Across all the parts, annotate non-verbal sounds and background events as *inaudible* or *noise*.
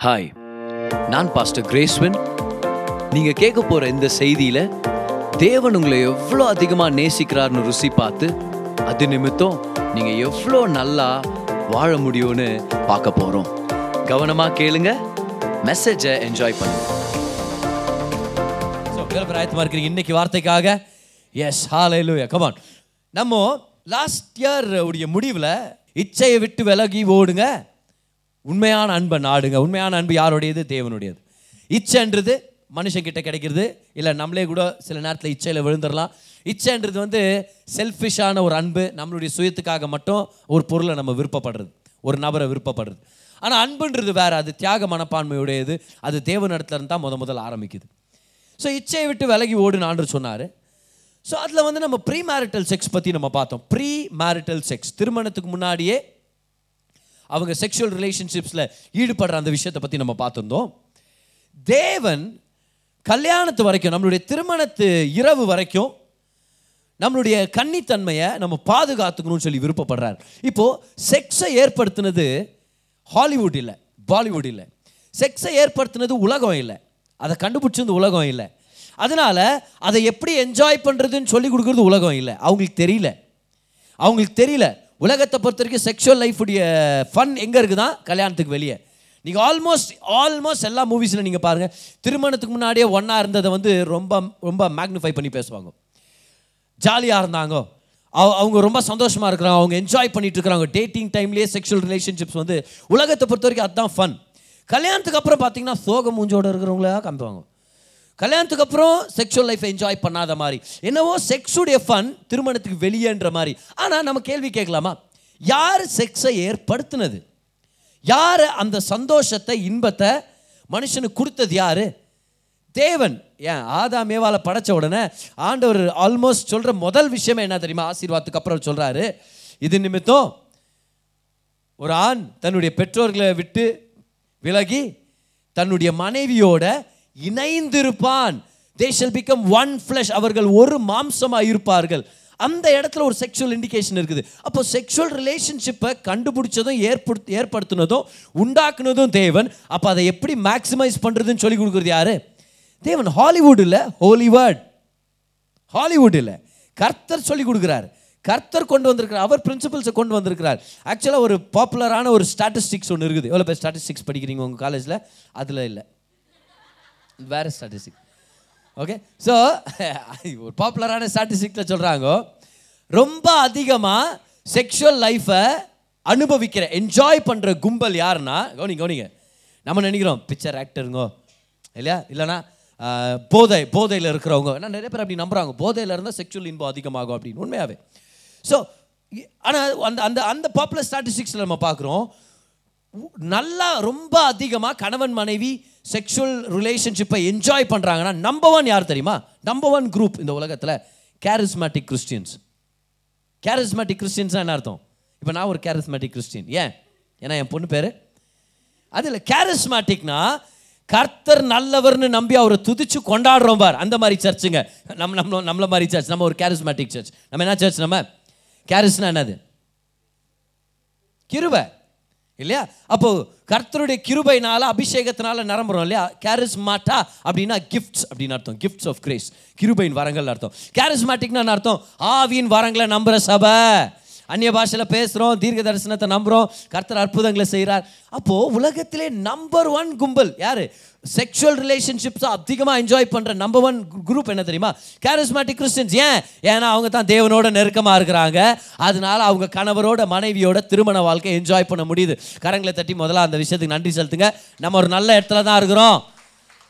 Hi நான் pastor கிரேஸ்வன் நீங்கள் கேட்க போகிற இந்த செய்தியில் தேவன் உங்களை எவ்வளோ அதிகமாக நேசிக்கிறார்னு ருசி பார்த்து அது நிமித்தம் நீங்கள் எவ்வளோ நல்லா வாழ முடியும்னு பார்க்க போகிறோம் கவனமாக கேளுங்க மெசேஜை என்ஜாய் பண்ணுங்க. ஆயத்தமாக இருக்கிறீங்க இன்னைக்கு வார்த்தைக்காக எஸ் ஹாலையிலூயா கமான் நம்ம லாஸ்ட் இயர் உடைய முடிவில் இச்சையை விட்டு விலகி ஓடுங்க. உண்மையான அன்பை நாடுங்க. உண்மையான அன்பு யாருடையது? தேவனுடையது. இச்சைன்றது மனுஷங்கிட்ட கிடைக்கிறது. இல்லை நம்மளே கூட சில நேரத்தில் இச்சையில் விழுந்துடலாம் இச்சைன்றது வந்து செல்ஃபிஷான ஒரு அன்பு நம்மளுடைய சுயத்துக்காக மட்டும் ஒரு பொருளை நம்ம விருப்பப்படுறது. ஒரு நபரை விருப்பப்படுறது. ஆனால் அன்புன்றது வேறு. அது தியாக மனப்பான்மையுடையது. அது தேவனிடத்துலேருந்து தான் முத முதல் ஆரம்பிக்குது. ஸோ இச்சையை விட்டு விலகி ஓடுனான்னு சொன்னார். ஸோ அதில் வந்து நம்ம ப்ரீ மேரிட்டல் செக்ஸ் பற்றி நம்ம பார்த்தோம். ப்ரீ மேரிட்டல் செக்ஸ் திருமணத்துக்கு முன்னாடியே அவங்க செக்ஷுவல் ரிலேஷன்ஷிப்ஸில் ஈடுபடுற அந்த விஷயத்தை பற்றி நம்ம பார்த்துருந்தோம். தேவன் கல்யாணத்து வரைக்கும் நம்மளுடைய திருமணத்து இரவு வரைக்கும் நம்மளுடைய கன்னித்தன்மையை நம்ம பாதுகாத்துக்கணும்னு சொல்லி விருப்பப்படுறார். இப்போது செக்ஸை ஏற்படுத்தினது ஹாலிவுட் இல்லை பாலிவுட் இல்லை. செக்ஸை ஏற்படுத்தினது உலகம் இல்லை. அதை கண்டுபிடிச்சது உலகம் இல்லை. அதனால் அதை எப்படி என்ஜாய் பண்ணுறதுன்னு சொல்லி கொடுக்குறது உலகம் இல்லை. அவங்களுக்கு தெரியல. அவங்களுக்கு தெரியல. உலகத்தை பொறுத்த வரைக்கும் செக்ஷுவல் லைஃபுடைய ஃபன் எங்கே இருக்குதான் கல்யாணத்துக்கு வெளியே. நீங்கள் ஆல்மோஸ்ட் ஆல்மோஸ்ட் எல்லா மூவிஸில் நீங்கள் பாருங்கள் திருமணத்துக்கு முன்னாடியே ஒன்றா இருந்ததை வந்து ரொம்ப ரொம்ப மேக்னிஃபை பண்ணி பேசுவாங்க. ஜாலியாக இருந்தாங்க. அவ- அவங்க ரொம்ப சந்தோஷமாக இருக்கிறாங்க. அவங்க என்ஜாய் பண்ணிட்டு இருக்கிறாங்க. டேட்டிங் டைம்லேயே செக்ஷுவல் ரிலேஷன்ஷிப்ஸ் வந்து உலகத்தை பொறுத்த வரைக்கும் அதுதான் ஃபன் கல்யாணத்துக்கு அப்புறம் பார்த்தீங்கன்னா சோக மூஞ்சோட இருக்கிறவங்களா காமிப்பாங்க. கல்யாணத்துக்கு அப்புறம் செக்ஷுவல் லைஃப் என்ஜாய் பண்ணாத மாதிரி. என்னவோ செக்ஸுடைய ஃபன் திருமணத்துக்கு வெளியேன்ற மாதிரி. ஆனால் நம்ம கேள்வி கேட்கலாமா? யார் செக்ஸை ஏற்படுத்தினது? யார் அந்த சந்தோஷத்தை இன்பத்தை மனுஷனுக்கு கொடுத்தது யார்? தேவன். ஏன்? ஆதா மேவால படைச்ச உடனே ஆண்டவர் ஆல்மோஸ்ட் சொல்கிற முதல் விஷயமே என்ன தெரியுமா? ஆசீர்வாதத்துக்கு அப்புறம் சொல்கிறாரு இது நிமித்தம் ஒரு ஆண் தன்னுடைய பெற்றோர்களை விட்டு விலகி தன்னுடைய மனைவியோட இணைந்திருப்பான். They shall become one flesh அவர்கள் ஒரு மாம்சமாக இருப்பார்கள் அந்த இடத்துல ஒரு செக்ஷுவல் இண்டிகேஷன் இருக்குது. அப்போ செக்ஷுவல் ரிலேஷன்ஷிப்பை கண்டுபிடிச்சதும் ஏற்படுத் ஏற்படுத்தினதும் உண்டாக்குனதும் தேவன். அப்போ அதை எப்படி மேக்ஸிமைஸ் பண்ணுறதுன்னு சொல்லி கொடுக்குறது யாரு? தேவன் ஹாலிவுட் இல்லை ஹோலிவர்ட் ஹாலிவுட் இல்லை கர்த்தர் சொல்லி கொடுக்குறார். கர்த்தர் கொண்டு வந்திருக்கிறார். அவர் பிரின்சிபல்ஸை கொண்டு வந்திருக்கிறார். ஆக்சுவலாக ஒரு பாப்புலரான ஒரு ஸ்டாட்டிஸ்டிக்ஸ் ஒன்று இருக்குது. எவ்வளோ பேர் ஸ்டாட்டிஸ்டிக்ஸ் படிக்கிறீங்க உங்கள் காலேஜில் அதில் இல்லை. வேறு ஸ்டாட்டிஸ்டிக் ஓகே ஸோ ஒரு பாப்புலரான ஸ்டாட்டிஸ்டிக்கில் சொல்கிறாங்க ரொம்ப அதிகமாக செக்ஷுவல் லைஃப்பை அனுபவிக்கிற என்ஜாய் பண்ணுற கும்பல் யாருன்னா கவனிங்க கவனிங்க. நம்ம நினைக்கிறோம் பிக்சர் ஆக்டருங்கோ இல்லையா? இல்லைனா போதை போதையில் இருக்கிறவங்க ஏன்னா நிறைய பேர் அப்படி நம்புகிறாங்க போதையில் இருந்தால் செக்ஷுவல் இன்பம் அதிகமாகும் அப்படின்னு உண்மையாகவே ஸோ ஆனால் அந்த அந்த அந்த பாப்புலர் ஸ்டாட்டிஸ்டிக்ஸில் நம்ம பார்க்குறோம் நல்லா ரொம்ப அதிகமாக கணவன் மனைவி செக்ஷுவல் ரிலேஷன்ஷிப்பை என்ஜாய் பண்ணுறாங்கன்னா நம்பர் ஒன் யார் தெரியுமா? நம்பர் ஒன் குரூப் இந்த உலகத்தில் கேரிஸ்மேட்டிக் கிறிஸ்டியன்ஸ் கேரிஸ்மேட்டிக் கிறிஸ்டியன்ஸ் என்ன அர்த்தம்? இப்போ நான் ஒரு கேரிஸ்மேட்டிக் கிறிஸ்டின் ஏன்? ஏன்னா என் பொண்ணு பேர்? அதில் கேரிஸ்மேட்டிக்னா கர்த்தர் நல்லவர்னு நம்பி அவரை துதிச்சு கொண்டாடுறோம் பார். அந்த மாதிரி சர்ச்சுங்க நம்ம நம்ம நம்மள மாதிரி சர்ச் நம்ம ஒரு கேரிஸ்மேட்டிக் சர்ச் நம்ம என்ன சர்ச் நம்ம? கேரிஸ்னா என்னது? கிருவை இல்லையா? அப்போ கர்த்தருடைய கிருபைனால அபிஷேகத்தினால நிரம்புறோம் இல்லையா? கேரிஸ்மாட்டா அப்படின்னா கிஃப்ட்ஸ் அப்படின்னு அர்த்தம். கிஃப்ட்ஸ் ஆஃப் கிரேஸ் கிருபையின் வரங்கள் அர்த்தம். கேரிஸ்மேட்டிக்னா அர்த்தம்? ஆவியின் வரங்களை நம்புற சபை. அந்நிய பாஷையில் பேசுகிறோம் தீர்க்க தரிசனத்தை நம்புகிறோம் கர்த்தர் அற்புதங்களை செய்கிறார் அப்போது உலகத்திலே நம்பர் ஒன் கும்பல் யார்? செக்ஷுவல் ரிலேஷன்ஷிப்ஸை அதிகமாக என்ஜாய் பண்ணுற நம்பர் ஒன் குரூப் என்ன தெரியுமா? கேரிஸ்மேட்டிக் கிறிஸ்டின்ஸ் ஏன்? ஏன்னா அவங்க தான் தேவனோட நெருக்கமாக இருக்கிறாங்க. அதனால அவங்க கணவரோட மனைவியோட திருமண வாழ்க்கை என்ஜாய் பண்ண முடியுது. கரங்களை தட்டி முதல்ல அந்த விஷயத்துக்கு நன்றி செலுத்துங்க. நம்ம ஒரு நல்ல இடத்துல தான் இருக்கிறோம்.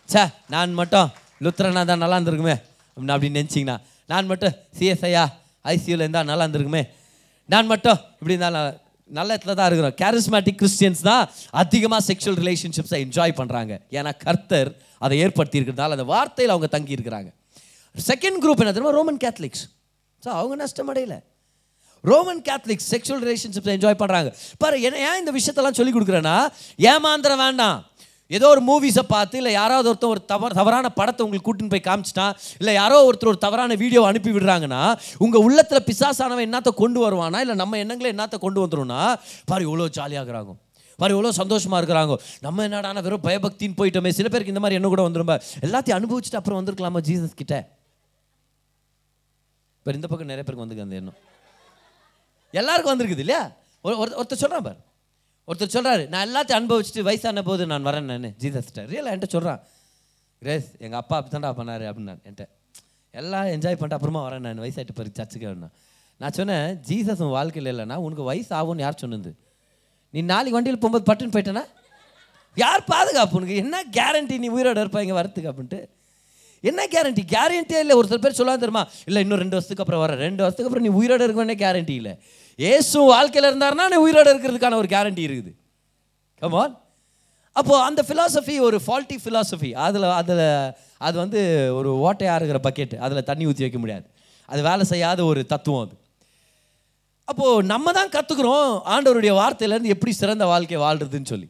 சே நான் மட்டும் லுத்ரனா தான் நல்லா இருந்திருக்குமே. அப்படின்னு அப்படின்னு நினச்சிங்கன்னா நான் மட்டும் சிஎஸ்ஐயா ஐசியூவில் இருந்தால் நல்லா இருந்திருக்குமே. நான் மட்டும் இப்படி இருந்தாலும் நல்ல இடத்துல தான் இருக்கிறோம். கேரிஸ்மேட்டிக் கிறிஸ்டியன்ஸ் தான் அதிகமாக செக்ஷுவல் ரிலேஷன்ஷிப்ஸை என்ஜாய் பண்ணுறாங்க ஏன்னா கர்த்தர் அதை ஏற்படுத்தி இருக்கிறதால அந்த வார்த்தையில் அவங்க தங்கி இருக்கிறாங்க செகண்ட் குரூப் என்ன தெரியுமா? ரோமன் கேத்தலிக்ஸ் ஸோ அவங்க நஷ்டமடையல ரோமன் கேத்தலிக்ஸ் செக்ஷுவல் ரிலேஷன்ஷிப்ஸை என்ஜாய் பண்ணுறாங்க பாரு என்ன ஏன் இந்த விஷயத்தெல்லாம் சொல்லி கொடுக்குறேன்னா ஏமாந்திர வேண்டாம். ஏதோ ஒரு மூவிஸை பார்த்து இல்லை யாராவது ஒருத்தர் ஒரு தவறு தவறான படத்தை உங்களுக்கு கூட்டின்னு போய் காமிச்சிட்டா இல்லை யாரோ ஒருத்தர் ஒரு தவறான வீடியோ அனுப்பி விடுறாங்கன்னா உங்கள் உள்ளத்தில் பிசாசானவன் என்னத்தை கொண்டு வருவானா இல்லை நம்ம எண்ணங்களை என்னத்தை கொண்டு வந்துடும்னா பாரு இவ்வளோ ஜாலியாகிறாங்க. பாரு எவ்வளோ சந்தோஷமாக இருக்கிறாங்க. நம்ம என்னடான வெறும் பயபக்தின்னு போயிட்டோமே சில பேருக்கு இந்த மாதிரி என்ன கூட வந்துடும் எல்லாத்தையும் அனுபவிச்சுட்டு அப்புறம் வந்திருக்கலாமா ஜீசஸ் கிட்ட? இப்போ இந்த பக்கம் நிறைய பேருக்கு வந்துருக்கு அந்த எண்ணம். எல்லாருக்கும் வந்திருக்குது இல்லையா? ஒரு ஒருத்தர் சொல்கிறான் பாரு. ஒருத்தர் சொல்கிறாரு நான் எல்லாத்தையும் அனுபவிச்சுட்டு வயசான போது நான் வரேன் நான். ஜீசஸ்ட்ட ரியலாக என்கிட்ட சொல்கிறான் கிரேஸ் எங்கள் அப்பா அப்படி தான்டா பண்ணாரு அப்படின்னு நான் என்கிட்ட எல்லாம் என்ஜாய் பண்ணிட்டு அப்புறமா வரேன் நான் வயசாயிட்டு பிறகு சர்ச்சுக்கு அப்படின்னா நான். சொன்னேன் ஜீசஸ் உன் வாழ்க்கையில் இல்லைன்னா உனக்கு வயசு ஆகும்னு யார் சொன்னது? நீ நாளைக்கு வண்டியில் போகும்போது பட்டுன்னு போயிட்டேன்னா யார் பாதுகாப்பு உனக்கு? என்ன கேரண்டி நீ உயிரோட இருப்பா? இங்கே வரத்துக்கு அப்படின்ட்டு. என்ன கேரண்டி கேரண்டியே இல்லை. ஒரு சில பேர் சொல்லுவாங்க தெரியுமா? இல்லை இன்னும் ரெண்டு வருஷத்துக்கு அப்புறம் வர ரெண்டு வருஷத்துக்கு அப்புறம் நீ உயிரோட இருக்கணும்னே கேரண்டி இல்லை. ஏசு வாழ்க்கையில் இருந்தாருன்னா நீ உயிரோட இருக்கிறதுக்கான ஒரு கேரண்டி இருக்குது. கமான் அப்போது அந்த ஃபிலாசபி ஒரு ஃபால்ட்டி ஃபிலாசபி அதில் அதில் அது வந்து ஒரு ஓட்டையாக இருக்கிற பக்கெட் அதில் தண்ணி ஊற்றி வைக்க முடியாது. அது வேலை செய்யாத ஒரு தத்துவம் அது. அப்போது நம்ம தான் கற்றுக்குறோம் ஆண்டவருடைய வார்த்தையிலேருந்து எப்படி சிறந்த வாழ்க்கையை வாழ்கிறதுன்னு சொல்லி.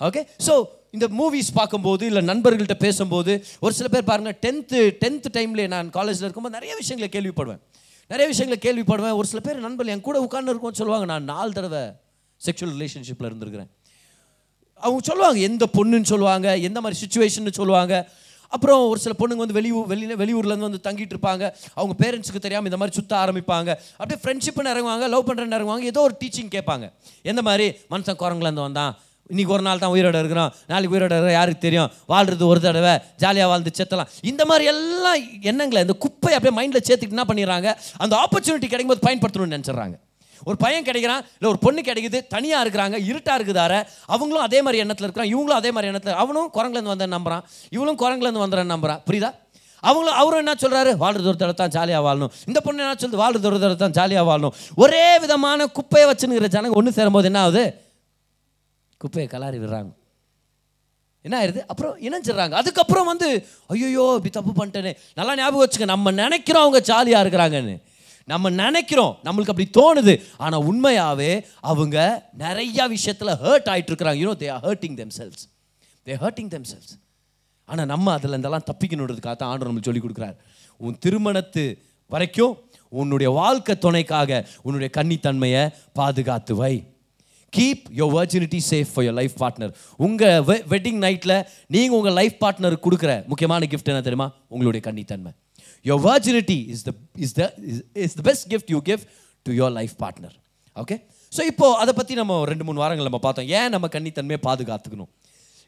ஓகே ஸோ இந்த மூவிஸ் பார்க்கும்போது இல்லை நண்பர்கள்ட்ட பேசும்போது ஒரு சில பேர் பாருங்கள் டென்த்து டென்த்து டைம்லேயே நான் காலேஜில் இருக்கும்போது நிறைய விஷயங்களை கேள்விப்படுவேன். நிறைய விஷயங்களை கேள்விப்படுவேன். ஒரு சில பேர் நண்பர்கள் என் கூட உட்கார்ந்து இருக்கும்னு சொல்லுவாங்க. நான் நாலு தடவை செக்ஷுவல் ரிலேஷன்ஷிப்பில் இருந்திருக்கிறேன். அவங்க சொல்லுவாங்க எந்த பொண்ணுன்னு சொல்லுவாங்க எந்த மாதிரி சுச்சுவேஷன் சொல்லுவாங்க. அப்புறம் ஒரு சில பொண்ணுங்க வந்து வெளியூர் வெளி வெளியூர்லேருந்து வந்து தங்கிட்டு இருப்பாங்க. அவங்க பேரண்ட்ஸுக்கு தெரியாமல் இந்த மாதிரி சுத்த ஆரம்பிப்பாங்க. அப்படியே ஃப்ரெண்ட்ஷிப்னு இறங்குவாங்க லவ் பண்ணுறேன்னு இறங்குவாங்க. ஏதோ ஒரு டீச்சிங் கேட்பாங்க. எந்த மாதிரி? மனுஷன் குரங்குலேருந்து வந்தான். இன்றைக்கி ஒரு நாள் தான் உயிரோட இருக்கிறோம். நாளைக்கு உயிரோட இருக்கிற யாருக்கு தெரியும்? வாழ்றது ஒரு தடவை ஜாலியாக வாழ்ந்து செத்தலாம். இந்த மாதிரி எல்லாம் எண்ணங்களை இந்த குப்பை அப்படியே மைண்டில் சேர்த்துக்கிட்டு என்ன பண்ணிடுறாங்க? அந்த ஆப்பர்ச்சுனிட்டி கிடைக்கும்போது பயன்படுத்தணும்னு நினச்சிடுறாங்க. ஒரு பையன் கிடைக்கிறான் இல்லை ஒரு பொண்ணு கிடைக்குது தனியாக இருக்கிறாங்க இருட்டாக இருக்குதார அவங்களும் அதே மாதிரி எண்ணத்தில் இருக்கிறான் இவங்களும் அதே மாதிரி எண்ணத்தில் அவனும் குரங்குலேருந்து வந்தேன் நம்புறான் இவளும் குரங்குலேருந்து வந்துறேன் நம்புறான் புரியுதா? அவங்களும் அவரும் என்ன சொல்கிறாரு வாழ்றது ஒரு தடவை தான் ஜாலியாக வாழணும். இந்த பொண்ணு என்ன சொல்லுது? வாழ்றது ஒரு தடவை தான் ஜாலியாக வாழணும். ஒரே விதமான குப்பையை வச்சுனுங்கிற ஜனங்க ஒன்று சேரும்போது என்ன ஆகுது? குப்பையை கலாரி விடுறாங்க. என்ன ஆயிடுது? அப்புறம் இணைஞ்சிடுறாங்க. அதுக்கப்புறம் வந்து ஐயோ இப்படி தப்பு பண்ணிட்டேனே. நல்லா ஞாபகம் வச்சுக்க நம்ம நினைக்கிறோம் அவங்க ஜாலியாக இருக்கிறாங்கன்னு. நம்ம நினைக்கிறோம் நம்மளுக்கு அப்படி தோணுது. ஆனால் உண்மையாகவே அவங்க நிறைய விஷயத்தில் ஹர்ட் ஆகிட்டு இருக்கிறாங்க. You know they are hurting themselves they hurting themselves ஆனால் நம்ம அதில் இருந்தெல்லாம் தப்பிக்கணுன்றதுக்காக தான் ஆண்டவர் நம்மளுக்கு சொல்லிக் கொடுக்குறாரு. உன் திருமணத்து வரைக்கும் உன்னுடைய வாழ்க்கை துணைக்காக உன்னுடைய கன்னித்தன்மையை பாதுகாத்து வை. Keep your virginity safe for your life partner உங்கள் வெட்டிங் நைட்டில் நீங்கள் உங்கள் லைஃப் பார்ட்னருக்கு கொடுக்குற முக்கியமான கிஃப்ட் என்ன தெரியுமா? உங்களுடைய கன்னித்தன்மை. Your virginity is the is the is the best gift you give to your life partner okay so இப்போது அதை பற்றி நம்ம ரெண்டு மூணு வாரங்கள் நம்ம பார்த்தோம். ஏன் நம்ம கன்னித்தன்மையை பாதுகாத்துக்கணும்?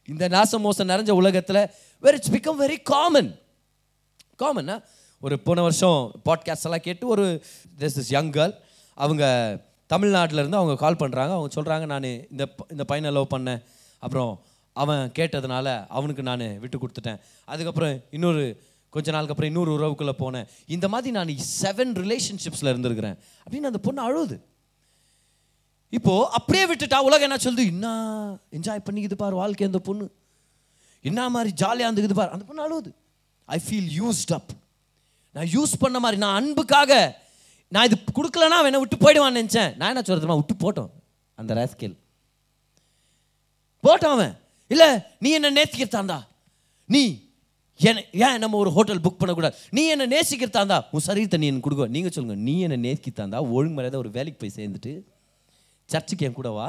இந்த நாச மோசம் நிறைஞ்ச உலகத்தில் where it's become very common காமன்னா ஒரு போன வருஷம் பாட்காஸ்ட் எல்லாம் கேட்டு ஒரு திஸ் இஸ் யங் கேர்ள் அவங்க தமிழ்நாட்டிலேருந்து அவங்க கால் பண்ணுறாங்க அவங்க சொல்கிறாங்க நான் இந்த இந்த பையனை லவ் பண்ணேன். அப்புறம் அவன் கேட்டதுனால அவனுக்கு நான் விட்டு கொடுத்துட்டேன். அதுக்கப்புறம் இன்னொரு கொஞ்ச நாளுக்கு அப்புறம் இன்னொரு உறவுக்குள்ளே போனேன். இந்த மாதிரி நான் செவன் ரிலேஷன்ஷிப்ஸில் இருந்திருக்கிறேன். அப்படின்னு அந்த பொண்ணு அழுது இப்போது அப்படியே விட்டுட்டா உலகம் என்ன சொல்லுது? என்ன என்ஜாய் பண்ணிக்குது பார் வாழ்க்கை அந்த பொண்ணு. என்ன மாதிரி ஜாலியாக இருந்துக்குது பார். அந்த பொண்ணு அழுவுது. ஐ ஃபீல் யூஸ்ட் அப் நான் யூஸ் பண்ண மாதிரி நான் அன்புக்காக நான் இது கொடுக்கலன்னா அவன் விட்டு போயிடுவான்னு நினச்சேன். நான் என்ன சொல்கிறதுமா விட்டு போட்டோம். அந்த ராஸ்கேல். போட்டான் அவன். இல்லை நீ என்ன நேசிக்கிறதாண்டா? நீ என்ன ஏன் நம்ம ஒரு ஹோட்டல் புக் பண்ணக்கூடாது? நீ என்ன நேசிக்கிறதாந்தா உன் சரீரத்தை நீ எனக்கு கொடுக்க. நீங்கள் சொல்லுங்கள் நீ என்ன நேசிக்கிறதாந்தா ஒழுங்கு மரியாதை ஒரு வேலைக்கு போய் சேர்ந்துட்டு சர்ச்சுக்கு என் கூட வா.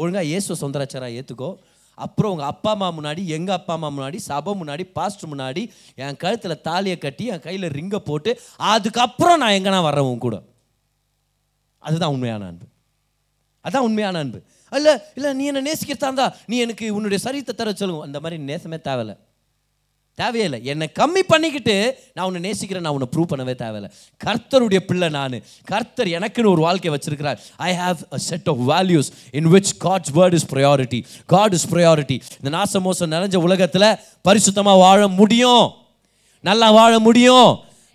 ஒழுங்காக இயேசு சொந்தராச்சாராக ஏற்றுக்கோ அப்புறம் உங்கள் அப்பா அம்மா முன்னாடி எங்கள் அப்பா அம்மா முன்னாடி சபை முன்னாடி பாஸ்டர் முன்னாடி என் கழுத்தில் தாலியை கட்டி என் கையில் ரிங்கை போட்டு அதுக்கப்புறம் நான் எங்கன்னா வர்றேன் உன் கூட? அதுதான் உண்மையான அன்பு. அதான் உண்மையான அன்பு. இல்லை இல்லை நீ என்னை நேசிக்கிறதா இருந்தா நீ எனக்கு உன்னுடைய சரீரத்தை தர சொல்லுங்க. அந்த மாதிரி நேசமே தேவையில்லை. தேவையில்லை. என்னை கம்மி பண்ணிக்கிட்டு நான் உன்னை நேசிக்கிறேன் நான் உன்னை ப்ரூவ் பண்ணவே தேவையில்லை. கர்த்தருடைய பிள்ளை நான். கர்த்தர் எனக்குன்னு ஒரு வாழ்க்கை வச்சிருக்கிறார். I have a set of values in which God's word is priority God is priority இந்த நாசமோசம் நிறைஞ்ச உலகத்தில் பரிசுத்தமாக வாழ முடியும். நல்லா வாழ முடியும்.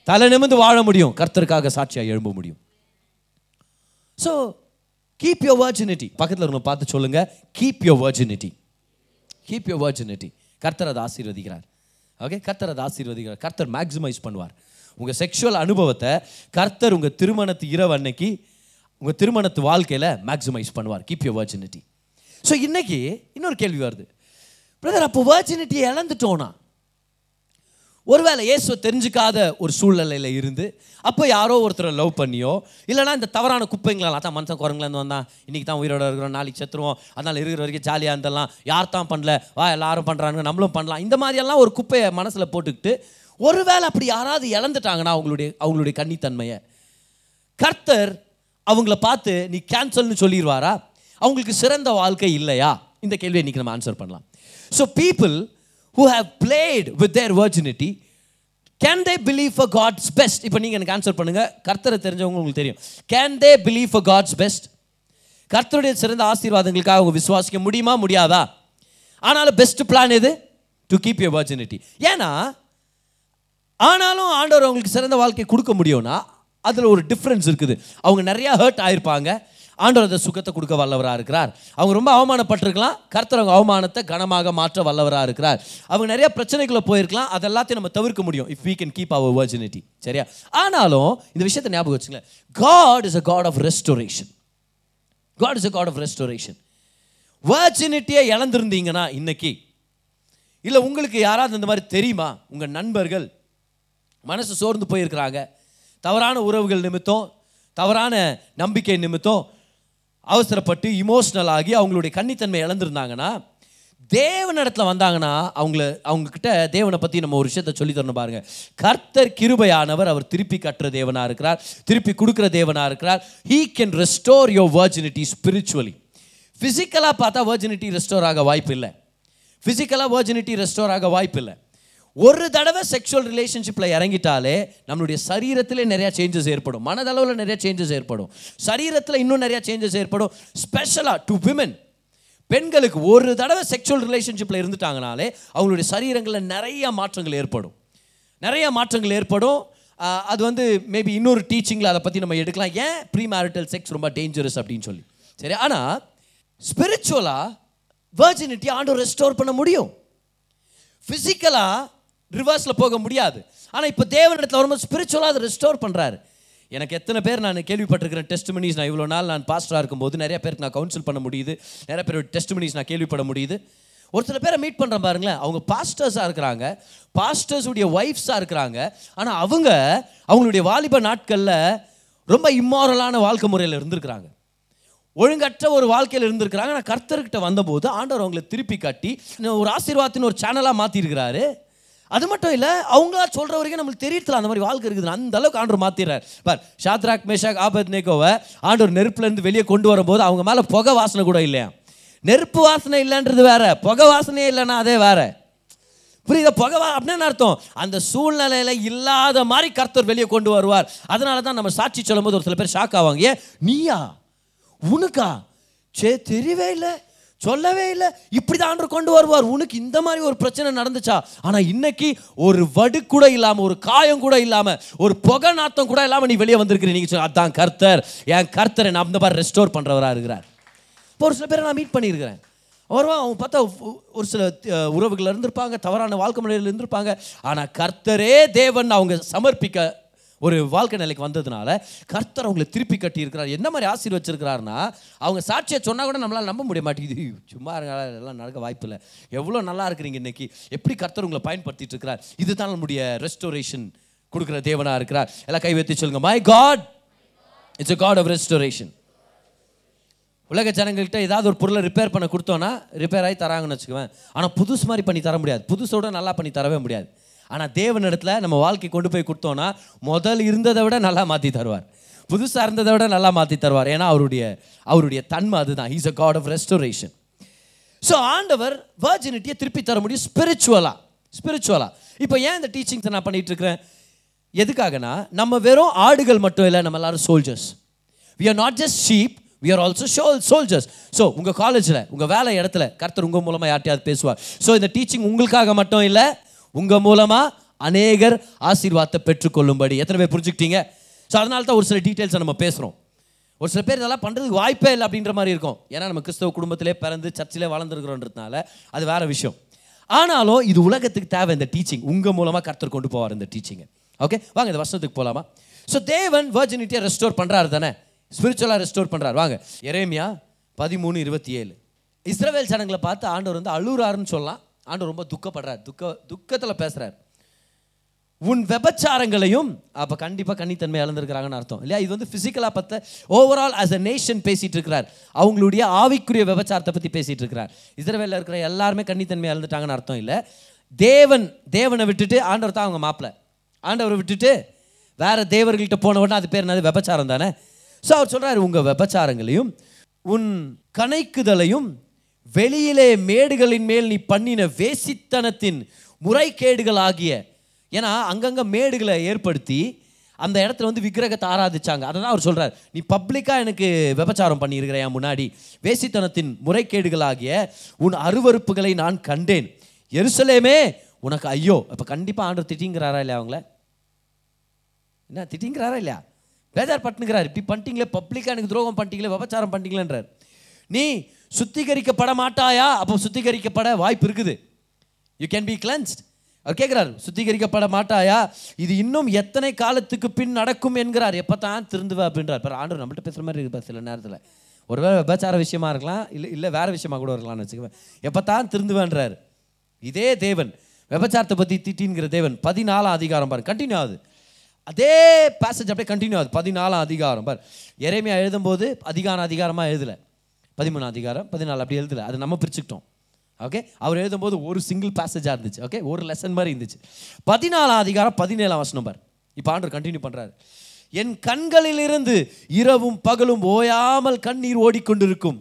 தலை நிமிர்ந்து வாழ முடியும். கர்த்தருக்காக சாட்சியாக எழும்ப முடியும். ஸோ கீப் யோர் வர்ஜினிட்டி பக்கத்தில் இருக்க பார்த்து சொல்லுங்கள் keep your virginity keep your virginity கர்த்தர் அதை ஆசீர்வதிக்கிறார். ஓகே கர்த்தர் அதை ஆசீர்வதிக்கிறார். கர்த்தர் மேக்ஸிமைஸ் பண்ணுவார். உங்கள் செக்ஷுவல் அனுபவத்தை கர்த்தர் உங்கள் திருமணத்து இரவு அன்னைக்கு உங்கள் திருமணத்து வாழ்க்கையில் மேக்ஸிமைஸ் பண்ணுவார். கீப் யூ வர்ஜினிட்டி ஸோ இன்னைக்கு இன்னொரு கேள்வி வருது. பிரதர் அப்போ வர்ஜினிட்டியை இழந்துட்டோன்னா ஒருவேளை இயேசுவை தெரிஞ்சுக்காத ஒரு சூழ்நிலையில் இருந்து அப்போ யாரோ ஒருத்தரை லவ் பண்ணியோ இல்லைனா இந்த தவறான குப்பைங்களா தான் மனுஷன் குரங்குலேருந்து வந்தான். இன்றைக்கி தான் உயிரோட இருக்கிறோம் நாளைக்கு செத்துருவோம் அதனால் இருக்கிற வரைக்கும் ஜாலியாக இருந்தலாம் யார் தான் பண்ணல? வா எல்லாரும் பண்ணுறாங்க நம்மளும் பண்ணலாம். இந்த மாதிரியெல்லாம் ஒரு குப்பையை மனசில் போட்டுக்கிட்டு ஒருவேளை அப்படி யாராவது இழந்துட்டாங்கன்னா அவங்களுடைய அவங்களுடைய கன்னித்தன்மையை. கர்த்தர் அவங்கள பார்த்து நீ கேன்சல்னு சொல்லிடுவாரா? அவங்களுக்கு சிறந்த வாழ்க்கை இல்லையா? இந்த கேள்வியை இன்னைக்கு நம்ம ஆன்சர் பண்ணலாம். So people who have played with their virginity can they believe for God's best இப்போ நீங்கள் எனக்கு ஆன்சர் பண்ணுங்க. கர்த்தரை தெரிஞ்சவங்க உங்களுக்கு தெரியும். Can they believe for God's best கர்த்தருடைய சிறந்த ஆசீர்வாதங்களுக்காக அவங்க விசுவாசிக்க முடியுமா? முடியாதா? ஆனாலும் பெஸ்ட் பிளான் எது? டு கீப் யூர் வர்ஜினிட்டி ஏன்னா ஆனாலும் ஆண்டவர் அவங்களுக்கு சிறந்த வாழ்க்கை கொடுக்க முடியும்னா அதில் ஒரு டிஃப்ரென்ஸ் இருக்குது. அவங்க நிறையா ஹர்ட் ஆயிருப்பாங்க. ஆண்டவர் அந்த சுகத்தை கொடுக்க வல்லவராக இருக்கிறார். அவங்க ரொம்ப அவமானப்பட்டிருக்கலாம். கர்த்தர் அவங்க அவமானத்தை கனமாக மாற்ற வல்லவராக இருக்கிறார். அவங்க நிறைய பிரச்சனைகளை போயிருக்கலாம். அதெல்லாத்தையும் நம்ம தவிர்க்க முடியும். If we can keep our virginity சரியா? ஆனாலும் இந்த விஷயத்தை ஞாபகம் வச்சுங்களேன் God is a God of restoration God is a God of restoration வர்ஜினிட்டியை இழந்திருந்தீங்கன்னா இன்னைக்கு. இல்லை உங்களுக்கு யாராவது இந்த மாதிரி தெரியுமா? உங்கள் நண்பர்கள். மனசு சோர்ந்து போயிருக்கிறாங்க. தவறான உறவுகள் நிமித்தம் தவறான நம்பிக்கை நிமித்தம் அவசரப்பட்டு இமோஷ்னல் ஆகி அவங்களுடைய கன்னித்தன்மை இழந்திருந்தாங்கன்னா தேவனிடத்தில் வந்தாங்கன்னா அவங்கள அவங்கக்கிட்ட தேவனை பற்றி நம்ம ஒரு விஷயத்தை சொல்லி தரணும் பாருங்கள் கர்த்தர் கிருபையானவர் அவர் திருப்பி கட்டுற தேவனாக இருக்கிறார் திருப்பி கொடுக்குற தேவனாக இருக்கிறார். He can restore your virginity spiritually ஃபிசிக்கலாக பார்த்தா வர்ஜினிட்டி ரெஸ்டோர் ஆக வாய்ப்பு இல்லை ஃபிசிக்கலாக வர்ஜினிட்டி ரெஸ்டோர் ஆக வாய்ப்பு இல்லை ஒரு தடவை செக்ஷுவல் ரிலேஷன்ஷிப்பில் இறங்கிட்டாலே நம்மளுடைய சரீரத்திலே நிறையா சேஞ்சஸ் ஏற்படும். மனதளவில் நிறையா சேஞ்சஸ் ஏற்படும். சரீரத்தில் இன்னும் நிறையா சேஞ்சஸ் ஏற்படும். ஸ்பெஷலாக டு விமன் பெண்களுக்கு ஒரு தடவை செக்ஷுவல் ரிலேஷன்ஷிப்பில் இருந்துட்டாங்கனாலே அவங்களுடைய சரீரங்களில் நிறைய மாற்றங்கள் ஏற்படும். நிறைய மாற்றங்கள் ஏற்படும். அது வந்து மேபி இன்னொரு டீச்சிங்கில் அதை பற்றி நம்ம எடுக்கலாம். ஏன் ப்ரீ மேரிட்டல் செக்ஸ் ரொம்ப டேஞ்சரஸ் அப்படின்னு சொல்லி. சரி ஆனால் ஸ்பிரிச்சுவலாக வேர்ஜினிட்டி ஆண்டவர் ரெஸ்டோர் பண்ண முடியும். ஃபிசிக்கலாக ரிவர்ஸில் போக முடியாது. ஆனால் இப்போ தேவனிடத்தில் வரும்போது ஸ்பிரிச்சுவலாக அதை ரெஸ்டோர் பண்ணுறாரு எனக்கு எத்தனை பேர் நான் கேள்விப்பட்டிருக்கிறேன் டெஸ்ட் மணிஸ் நான் இவ்வளோ நாள் நான் பாஸ்டராக இருக்கும்போது நிறைய பேருக்கு நான் கவுன்சில் பண்ண முடியுது. நிறைய பேர் டெஸ்ட் மணிஸ் நான் கேள்விப்பட முடியுது. ஒரு சில பேரை மீட் பண்ணுறேன் பாருங்களேன். அவங்க பாஸ்டர்ஸாக இருக்கிறாங்க. பாஸ்டர்ஸுடைய ஒய்ஃப்ஸாக இருக்கிறாங்க. ஆனால் அவங்க அவங்களுடைய வாலிப நாட்களில் ரொம்ப இம்மாரலான வாழ்க்கை முறையில் இருந்திருக்கிறாங்க. ஒழுங்கற்ற ஒரு வாழ்க்கையில் இருந்திருக்கிறாங்க. ஆனால் கர்த்தர்கிட்ட வந்தபோது ஆண்டவர் அவங்களை திருப்பி காட்டி ஒரு ஆசீர்வாதத்தின் ஒரு சேனலாக மாற்றிருக்கிறாரு அது மட்டும் இல்லை அவங்களா சொல்கிற வரைக்கும் நம்மளுக்கு தெரியல அந்த மாதிரி வாழ்க்கை இருக்குது. அந்த அளவுக்கு ஆண்டவர் மாற்றிடுறாரு பார் ஷாத்ராக் மேஷாக் ஆபத் நேகோவை ஆண்டவர் நெருப்புலேருந்து வெளியே கொண்டு வரும்போது அவங்க மேலே புகை வாசனை கூட இல்லையா? நெருப்பு வாசனை இல்லைன்றது வேற புகை வாசனையே இல்லைன்னா அதே வேற. புரியுத? புகவா அப்படின்னு அர்த்தம்? அந்த சூழ்நிலையில் இல்லாத மாதிரி கர்த்தர் வெளியே கொண்டு வருவார். அதனால தான் நம்ம சாட்சி சொல்லும்போது ஒரு சில பேர் ஷாக் ஆவாங்க. ஏன் நீயா? உனக்கா? சே தெரியவே இல்லை. சொல்லவே இல்லை. இப்படி தான் ஆண்டவர் கொண்டு வருவார். உனக்கு இந்த மாதிரி ஒரு பிரச்சனை நடந்துச்சா? ஆனால் இன்னைக்கு ஒரு வடு கூட இல்லாமல் ஒரு காயம் கூட இல்லாமல் ஒரு புகை நாத்தம் கூட இல்லாமல் நீ வெளியே வந்திருக்கிறீ. நீங்கள் சொல்ல அதான் கர்த்தர். என் கர்த்தரை நான் அந்த மாதிரி ரெஸ்டோர் பண்ணுறவராக இருக்கிறார். இப்போ ஒரு சில பேரை நான் மீட் பண்ணியிருக்கிறேன். வருவான் அவங்க பார்த்தா ஒரு சில உறவுகள் இருந்திருப்பாங்க தவறான வாழ்க்கை முறையில் இருந்திருப்பாங்க. ஆனால் கர்த்தரே தேவன் அவங்க சமர்ப்பிக்க ஒரு வாழ்க்கை நிலைக்கு வந்ததுனால கர்த்தர் அவங்களை திருப்பி கட்டி இருக்கிறார் என்ன மாதிரி ஆசீர்வச்சிருக்கிறாருன்னா அவங்க சாட்சியை சொன்னால் கூட நம்மளால் நம்ப முடிய மாட்டேங்குது. சும்மா இருங்க எல்லாம் நடக்க வாய்ப்பு இல்லை. எவ்வளோ நல்லா இருக்கிறீங்க இன்னைக்கு. எப்படி கர்த்தர் உங்களை பயன்படுத்திட்டு இருக்கிறார். இதுதான் நம்முடைய ரெஸ்டோரேஷன் கொடுக்குற தேவனாக இருக்கிறார். எல்லாம் கை வைத்து சொல்லுங்க my God it's a God of restoration உலக ஜனங்கள்கிட்ட ஏதாவது ஒரு பொருளை ரிப்பேர் பண்ண கொடுத்தோன்னா ரிப்பேர் ஆகி தராங்கன்னு வச்சுக்குவேன். ஆனால் புதுசு மாதிரி பண்ணி தர முடியாது. புதுசோட நல்லா பண்ணி தரவே முடியாது. ஆனால் தேவனிடத்தில் நம்ம வாழ்க்கை கொண்டு போய் கொடுத்தோன்னா முதல் இருந்ததை விட நல்லா மாற்றி தருவார். புதுசாக இருந்ததை விட நல்லா மாற்றி தருவார். ஏன்னா அவருடைய அவருடைய தன்மை அதுதான். He's a God of restoration so ஆண்டவர் வர்ஜினிட்டியை திருப்பி தர முடியும் ஸ்பிரிச்சுவலாக ஸ்பிரிச்சுவலாக இப்போ ஏன் இந்த டீச்சிங்ஸை நான் பண்ணிகிட்டு இருக்கிறேன்? எதுக்காகனா நம்ம வெறும் ஆடுகள் மட்டும் இல்லை நம்ம எல்லாரும் soldiers we are not just sheep we are also show soldiers so உங்கள் காலேஜில் உங்கள் வேலை இடத்துல கர்த்தர் உங்கள் மூலமாக யார்ட்டையாவது பேசுவார். ஸோ இந்த டீச்சிங் உங்களுக்காக மட்டும் இல்லை உங்கள் மூலமாக அநேகர் ஆசீர்வாதத்தை பெற்றுக்கொள்ளும்படி. எத்தனை பேர் புரிஞ்சுக்கிட்டீங்க? ஸோ அதனால தான் ஒரு சில டீட்டெயில்ஸை நம்ம பேசுகிறோம் ஒரு சில பேர் இதெல்லாம் பண்ணுறதுக்கு வாய்ப்பே இல்லை அப்படின்ற மாதிரி இருக்கும். ஏன்னா நம்ம கிறிஸ்தவ குடும்பத்திலே பிறந்து சர்ச்சிலே வளர்ந்துருக்கிறோன்றதுனால அது வேறு விஷயம். ஆனாலும் இது உலகத்துக்கு தேவை இந்த டீச்சிங் உங்கள் மூலமாக கருத்தர் கொண்டு போவார் இந்த டீச்சிங்கை ஓகே வாங்க இந்த வருஷத்துக்கு போகலாமா ஸோ தேவன் வர்ஜினிட்டியை ரெஸ்டோர் பண்ணுறாரு தானே? ஸ்பிரிச்சுவலாக ரெஸ்டோர் பண்ணுறாரு வாங்க இறைமையா பதிமூணு இருபத்தி ஏழு. இஸ்ரவேல் சடங்களை பார்த்து ஆண்டவர் வந்து அழுறாருன்னு சொல்லலாம். ஆண்டு ரொம்ப துக்கப்படுறார். துக்க துக்கத்தில் பேசுகிறார் உன் விபச்சாரங்களையும் அப்போ கண்டிப்பாக கன்னித்தன்மை இழந்திருக்கிறாங்கன்னு அர்த்தம். இல்லையா? இது வந்து ஃபிசிக்கலாக பார்த்த ஓவரால் அஸ் அ நேஷன் பேசிகிட்டு இருக்கிறார். அவங்களுடைய ஆவிக்குரிய விபச்சாரத்தை பற்றி பேசிகிட்டு இருக்கிறார். இஸ்ரேவேலில் இருக்கிற எல்லாருமே கன்னித்தன்மை இழந்துட்டாங்கன்னு அர்த்தம் இல்லை. தேவன் தேவனை விட்டுட்டு ஆண்டவர் தான் அவங்க மாப்பிள. ஆண்டவரை விட்டுட்டு வேறு தேவர்கள்ட்ட போன உடனே அது பேர் என்னது? விபச்சாரம் தானே? ஸோ அவர் சொல்கிறார் உங்கள் விபச்சாரங்களையும் உன் கணைக்குதலையும் வெளியிலே மேடுகளின் மேல் நீ பண்ணின வேசித்தனத்தின் முறைகேடுகள் ஆகிய ஏன்னா அங்கங்கே மேடுகளை ஏற்படுத்தி அந்த இடத்துல வந்து விக்கிரகத்தை ஆராதிச்சாங்க. அதை தான் அவர் சொல்கிறார் நீ பப்ளிக்காக எனக்கு விபச்சாரம் பண்ணியிருக்கிற என் முன்னாடி. வேசித்தனத்தின் முறைகேடுகள் ஆகிய உன் அருவருப்புகளை நான் கண்டேன். எருசலேமே உனக்கு ஐயோ இப்போ கண்டிப்பாக ஆண்டர் திட்டிங்கிறாரா இல்லையா அவங்கள? என்ன திட்டிங்கிறாரா இல்லையா? பேதார் பட்டுங்கிறார் இப்படி பண்ணிட்டீங்களே பப்ளிக்காக எனக்கு துரோகம் பண்ணிட்டீங்களே விபச்சாரம் பண்ணிட்டீங்களேன்றார். நீ சுத்திகரிக்கப்பட மாட்டாயா அப்போ சுத்திகரிக்கப்பட வாய்ப்பு இருக்குது. யூ கேன் பி கிளன்ஸ்ட் அவர் கேட்குறாரு சுத்திகரிக்கப்பட மாட்டாயா இது இன்னும் எத்தனை காலத்துக்கு பின் நடக்கும் என்கிறார். எப்போ தான் திருந்துவ அப்படின்றார். இப்போ ஆண்டவர் நம்மள்ட்ட பேசுகிற மாதிரி இருக்கு சில நேரத்தில். ஒருவேளை விபச்சார விஷயமா இருக்கலாம் இல்லை இல்லை வேறு விஷயமா கூட இருக்கலாம்னு வச்சுக்கோங்க எப்போ தான் திருந்துவேன்றார். இதே தேவன் விபச்சாரத்தை பற்றி திட்டின்கிற தேவன் பதினாலாம் அதிகாரம் பாரு கண்டினியூ ஆகுது. அதே பேசேஜ் அப்படியே கண்டினியூ ஆகுது பதினாலாம் அதிகாரம் பார். எரேமியா எழுதும்போது அதிகாரம் அதிகாரமாக எழுதலை. பதிமூணு அதிகாரம் பதினாலு அப்படி எழுதலை. அது நம்ம பிரிச்சுக்கிட்டோம். ஓகே அவர் எழுதும்போது ஒரு சிங்கிள் பேசேஜாக இருந்துச்சு. ஓகே ஒரு லெசன் மாதிரி இருந்துச்சு. பதினாலாம் அதிகாரம் பதினேழாம் வசனம் பார். இப்போ ஆண்டர் கண்டினியூ பண்ணுறாரு என் கண்களிலிருந்து இரவும் பகலும் ஓயாமல் கண்ணீர் ஓடிக்கொண்டிருக்கும்.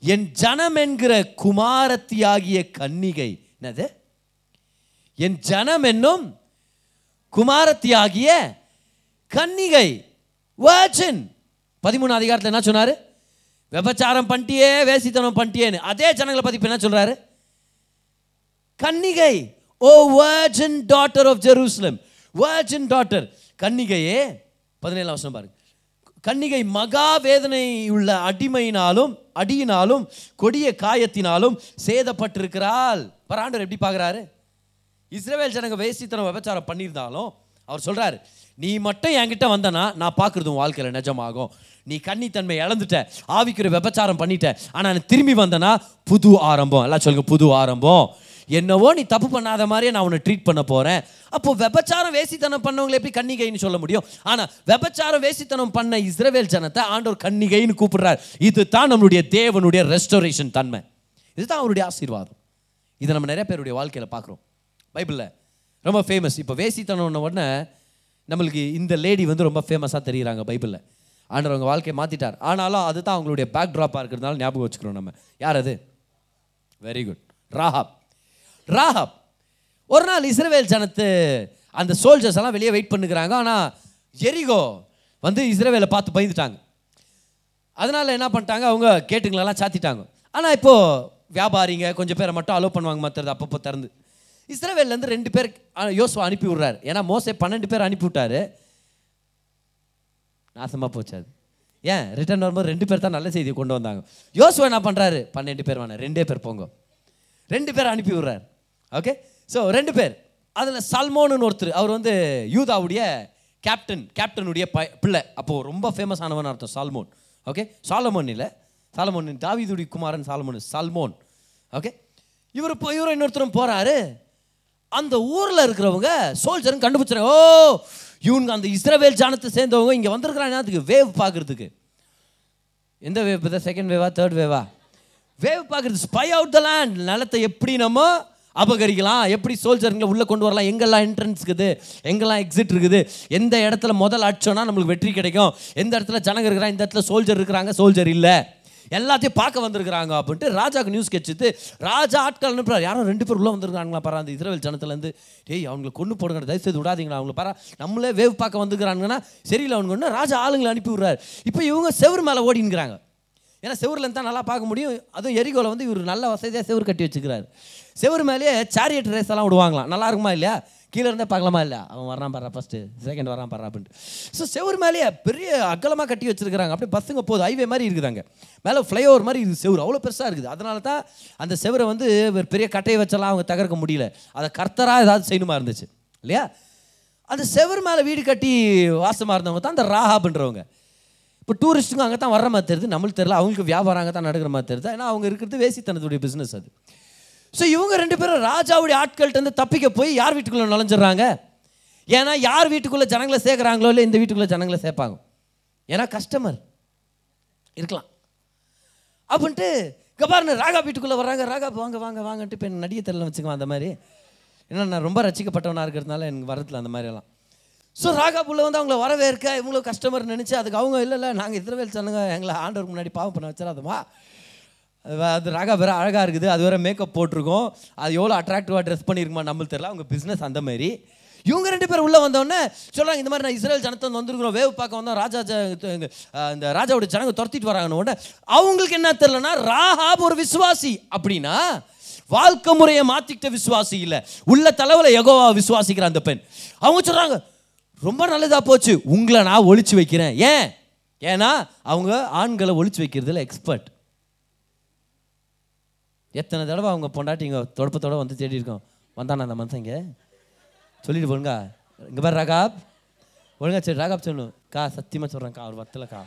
என் ஜனம் என்கிற குமாரத்தியாகிய கன்னிகை. என்னது? என் ஜனம் என்னும் குமாரத்தியாகிய கன்னிகை. வர்ஜின் பதிமூணு அதிகாரத்தில் என்ன சொன்னாரு? விபச்சாரம் பண்ணிட்டியே வேசித்தனம் பண்ணிட்டியேன்னு. அதே ஜனங்களை பற்றி இப்ப என்ன சொல்கிறாரு கன்னிகை O virgin daughter of Jerusalem virgin daughter கன்னிகையே பதினேழாம் வருஷம் பாருங்க. கன்னிகை மகா வேதனை உள்ள அடிமையினாலும் அடியினாலும் கொடிய காயத்தினாலும் சேதப்பட்டிருக்கிறாள். பராண்டர் எப்படி பார்க்குறாரு? இஸ்ரேல் ஜனங்க வேசித்தனம் விபச்சாரம் பண்ணியிருந்தாலும் அவர் சொல்கிறாரு நீ மட்டும் என்கிட்ட வந்தனா நான் பார்க்குறது உன் வாழ்க்கையில் நிஜமாகும். நீ கன்னித்தன்மை இழந்துட்ட ஆவிக்குரிய விபச்சாரம் பண்ணிட்ட. ஆனால் நான் திரும்பி வந்தனா புது ஆரம்பம். எல்லாம் சொல்லுங்க புது ஆரம்பம். என்னவோ நீ தப்பு பண்ணாத மாதிரியே நான் உன்னை ட்ரீட் பண்ண போகிறேன் அப்போ விபச்சாரம் வேசித்தனம் பண்ணவங்களை எப்படி கன்னிகைன்னு சொல்ல முடியும்? ஆனால் விபச்சாரம் வேசித்தனம் பண்ண இஸ்ரவேல் ஜனத்தை ஆண்டவர் கன்னிகைன்னு கூப்பிடுறார். இதுதான் நம்மளுடைய தேவனுடைய ரெஸ்டோரேஷன் தன்மை. இதுதான் அவருடைய ஆசீர்வாதம். இதை நம்ம நிறைய பேருடைய வாழ்க்கையில் பார்க்குறோம். பைபிளில் ரொம்ப ஃபேமஸ் இப்போ வேசித்தனம் உடனே நம்மளுக்கு இந்த லேடி வந்து ரொம்ப ஃபேமஸாக தெரிகிறாங்க பைபிளில். ஆண்டவர் அவங்க வாழ்க்கையை மாற்றிட்டார் ஆனாலும் அதுதான் அவங்களுடைய பேக் ட்ராப்பாக இருக்கிறதுனால ஞாபகம் வச்சுக்கிறோம் நம்ம. யார் அது? Very good Rahab. ராஹாப். ஒரு நாள் இஸ்ரேவேல் ஜனத்து அந்த சோல்ஜர்ஸ் எல்லாம் வெளியே வெயிட் பண்ணுக்கிறாங்க ஆனால் எரிகோ வந்து இஸ்ரேவேலை பார்த்து பயந்துட்டாங்க. அதனால் என்ன பண்ணிட்டாங்க? அவங்க கேட்டுங்களெல்லாம் சாத்திட்டாங்க. ஆனால் இப்போது வியாபாரிங்க கொஞ்சம் பேரை மட்டும் அலோவ் பண்ணுவாங்க மற்றது அப்பப்போ திறந்து. இஸ்ரேவேல்லேருந்து ரெண்டு பேர் யோசுவா அனுப்பி விட்றாரு. ஏன்னா மோசை பன்னெண்டு பேர் அனுப்பி விட்டாரு. நாசமாக போச்சு அது. ஏன்? ரிட்டர்ன் வரும்போது ரெண்டு பேர் தான் நல்ல செய்தியை கொண்டு வந்தாங்க. யோசுவா என்ன பண்ணுறாரு பன்னெண்டு பேர் வேணாம் ரெண்டே பேர் போங்க. ரெண்டு பேர் அனுப்பி விட்றாரு. ஓகே ஸோ ரெண்டு பேர். அதில் சல்மோன்னு ஒருத்தர் அவர் வந்து யூதாவுடைய கேப்டன் கேப்டனுடைய ப பிள்ளை. அப்போது ரொம்ப ஃபேமஸ் ஆனவன் அர்த்தம் சால்மோன். ஓகே சாலமோன் இல்லை. சாலமோன் தாவிதுடி குமாரன் சாலமோன் சல்மோன். ஓகே இவர் இப்போ இவரும் இன்னொருத்தரும் போகிறாரு அந்த ஊரில் இருக்கிறவங்க சோல்ஜரும் கண்டுபிடிச்சாங்க ஓ இவங்க அந்த இஸ்ரவேல் ஜானத்தை சேர்ந்தவங்க இங்கே வந்திருக்கிறாங்க அதுக்கு வேவ் பார்க்குறதுக்கு. எந்த வேவ் இப்போ செகண்ட் வேவா? தேர்ட் வேவா? வேவ் பார்க்குறது. ஸ்பை அவுட் த லேண்ட் நிலத்தை எப்படி நம்ம அபகரிக்கலாம்? எப்படி சோல்ஜருங்களை உள்ளே கொண்டு வரலாம்? எங்கெல்லாம் என்ட்ரன்ஸ் இருக்குது? எங்கெல்லாம் எக்ஸிட் இருக்குது? எந்த இடத்துல முதல் அடிச்சோன்னா நம்மளுக்கு வெற்றி கிடைக்கும். எந்த இடத்துல ஜனங்க இருக்கிறாங்க? இந்த இடத்துல சோல்ஜர் இருக்கிறாங்க? சோல்ஜர் இல்லை. எல்லாத்தையும் பார்க்க வந்திருக்கிறாங்க அப்படின்ட்டு ராஜாவுக்கு நியூஸ் கிடைச்சிது ராஜா ஆட்கள் அனுப்புறாரு. யாரும் ரெண்டு பேர் உள்ளே வந்திருக்காங்களா பாரு அந்த இஸ்ரேல் ஜனத்துலேருந்து டேய் அவங்களை கொண்டு போடுங்க தயவு செய்து விடாதீங்களா அவங்கள பாரா நம்மளே வேவ் பார்க்க வந்துக்கிறாங்கன்னா சரியில்லை. அவனுக்கு ஒன்று ராஜா ஆளுங்களை அனுப்பி விடுறாரு. இப்போ இவங்க செவுரு மேலே ஓடினுக்கிறாங்க ஏன்னா செவரில் தான் நல்லா பார்க்க முடியும். அதுவும் எரிகோல வந்து இவர் நல்ல வசதியாக செவர் கட்டி வச்சுக்கிறாரு. செவுரு மேலேயே சேரியட் ரேஸ் எல்லாம் விடுவாங்களாம். நல்லா இருக்குமா இல்லையா? கீழே இருந்தே பார்க்கலாமா இல்லை? அவன் வரான் பாரு ஃபஸ்ட்டு செகண்ட் வரான் பாரு அப்படின்ட்டு. ஸோ செவுரு மேலேயே பெரிய அகலமாக கட்டி வச்சுருக்கிறாங்க. அப்படியே பஸ்ஸுங்க போகுது. ஹைவே மாதிரி இருக்குதாங்க மேலே ஃப்ளைஓவர் மாதிரி இருக்குது செவுரு. அவ்வளோ பெருசாக இருக்குது. அதனால தான் அந்த செவரை வந்து பெரிய கட்டையை வச்செல்லாம் அவங்க தகர்க்க முடியல. அதை கர்த்தராக ஏதாவது செய்யணுமா இருந்துச்சு. இல்லையா? அந்த செவர் மேலே வீடு கட்டி வாசமாக இருந்தவங்க தான் அந்த ராஹாப்ன்றவங்க. இப்போ டூரிஸ்ட்டுங்க அங்கே தான் வர்ற மாதிரி தெரியுது. நம்மளுக்கு தெரியல. அவங்களுக்கு வியாபாரம் அங்கே தான் நடக்கிற மாதிரி தெரியுது. ஏன்னா அவங்க இருக்கிறது வேசித்தனத்துடைய பிஸ்னஸ் அது. ஸோ இவங்க ரெண்டு பேரும் ராஜாவுடைய ஆட்கள்கிட்ட இருந்து தப்பிக்க போய் யார் வீட்டுக்குள்ளே நுழைஞ்சிடுறாங்க? ஏன்னா யார் வீட்டுக்குள்ளே ஜனங்களை சேர்க்குறாங்களோ இல்லை இந்த வீட்டுக்குள்ளே ஜனங்களை சேர்ப்பாங்க. ஏன்னா கஸ்டமர் இருக்கலாம். அப்படின்ட்டு இங்கே பாருங்க ராகா வீட்டுக்குள்ளே வர்றாங்க. ராகா வாங்க வாங்க வாங்கன்ட்டு இப்போ என் நடிகை தெரியல வச்சுக்குவேன் அந்த மாதிரி. ஏன்னா நான் ரொம்ப ரசிக்கப்பட்டவனாக இருக்கிறதுனால எனக்கு வரத்தில் அந்த மாதிரியெல்லாம். ஸோ ராகா புள்ள வந்து அவங்கள வரவேற்க இவங்களும் கஸ்டமர் நினச்சி அதுக்கு அவங்க இல்லை இல்லை நாங்கள் இதில் சொன்னாங்க எங்களை ஆண்டவருக்கு முன்னாடி பாவம் பண்ண வச்சிடாதமா அது அது ராகா வேற அழகாக இருக்குது. அது வேற மேக்கப் போட்டிருக்கோம். அது எவ்வளோ அட்ராக்டிவாக ட்ரெஸ் பண்ணியிருக்குமா நம்மளுக்கு தெரியல. அவங்க பிஸ்னஸ் அந்த மாதிரி. இவங்க ரெண்டு பேர் உள்ளே வந்தோடனே சொல்கிறாங்க இந்த மாதிரி நான் இஸ்ரேல் ஜனத்தை வந்துருக்குறோம் வந்திருக்கிறோம். வேவு பார்க்க வந்தோம். ராஜா இந்த, ராஜாவோட ஜனங்க துரத்திட்டு வராங்கன்னு உடனே அவங்களுக்கு என்ன தெரிலனா ராஹாப் ஒரு விசுவாசி. அப்படின்னா வாழ்க்கை முறையை மாற்றிக்கிட்ட விசுவாசி இல்லை. உள்ள தலைவில் எகோவா விசுவாசிக்கிற அந்த பெண். அவங்க சொல்கிறாங்க ரொம்ப நல்லதாக போச்சு. உங்களை நான் ஒழிச்சு வைக்கிறேன். ஏன்? ஏன்னா அவங்க ஆண்களை ஒழிச்சு வைக்கிறதுல எக்ஸ்பர்ட் எத்தனை தடவை அவங்க பொண்டாட்டி இங்கே தொடப்பத்தோடு வந்து தேடி இருக்கோம்? வந்தானா அந்த மனுஷன் இங்கே? சொல்லிட்டு போங்க இங்கே பாரு ராகாப். ஒழுங்கா சரி ராகாப் சொல்லணும் கா சத்தியமாக சொல்கிறேன்க்கா அவர் வத்தலக்கா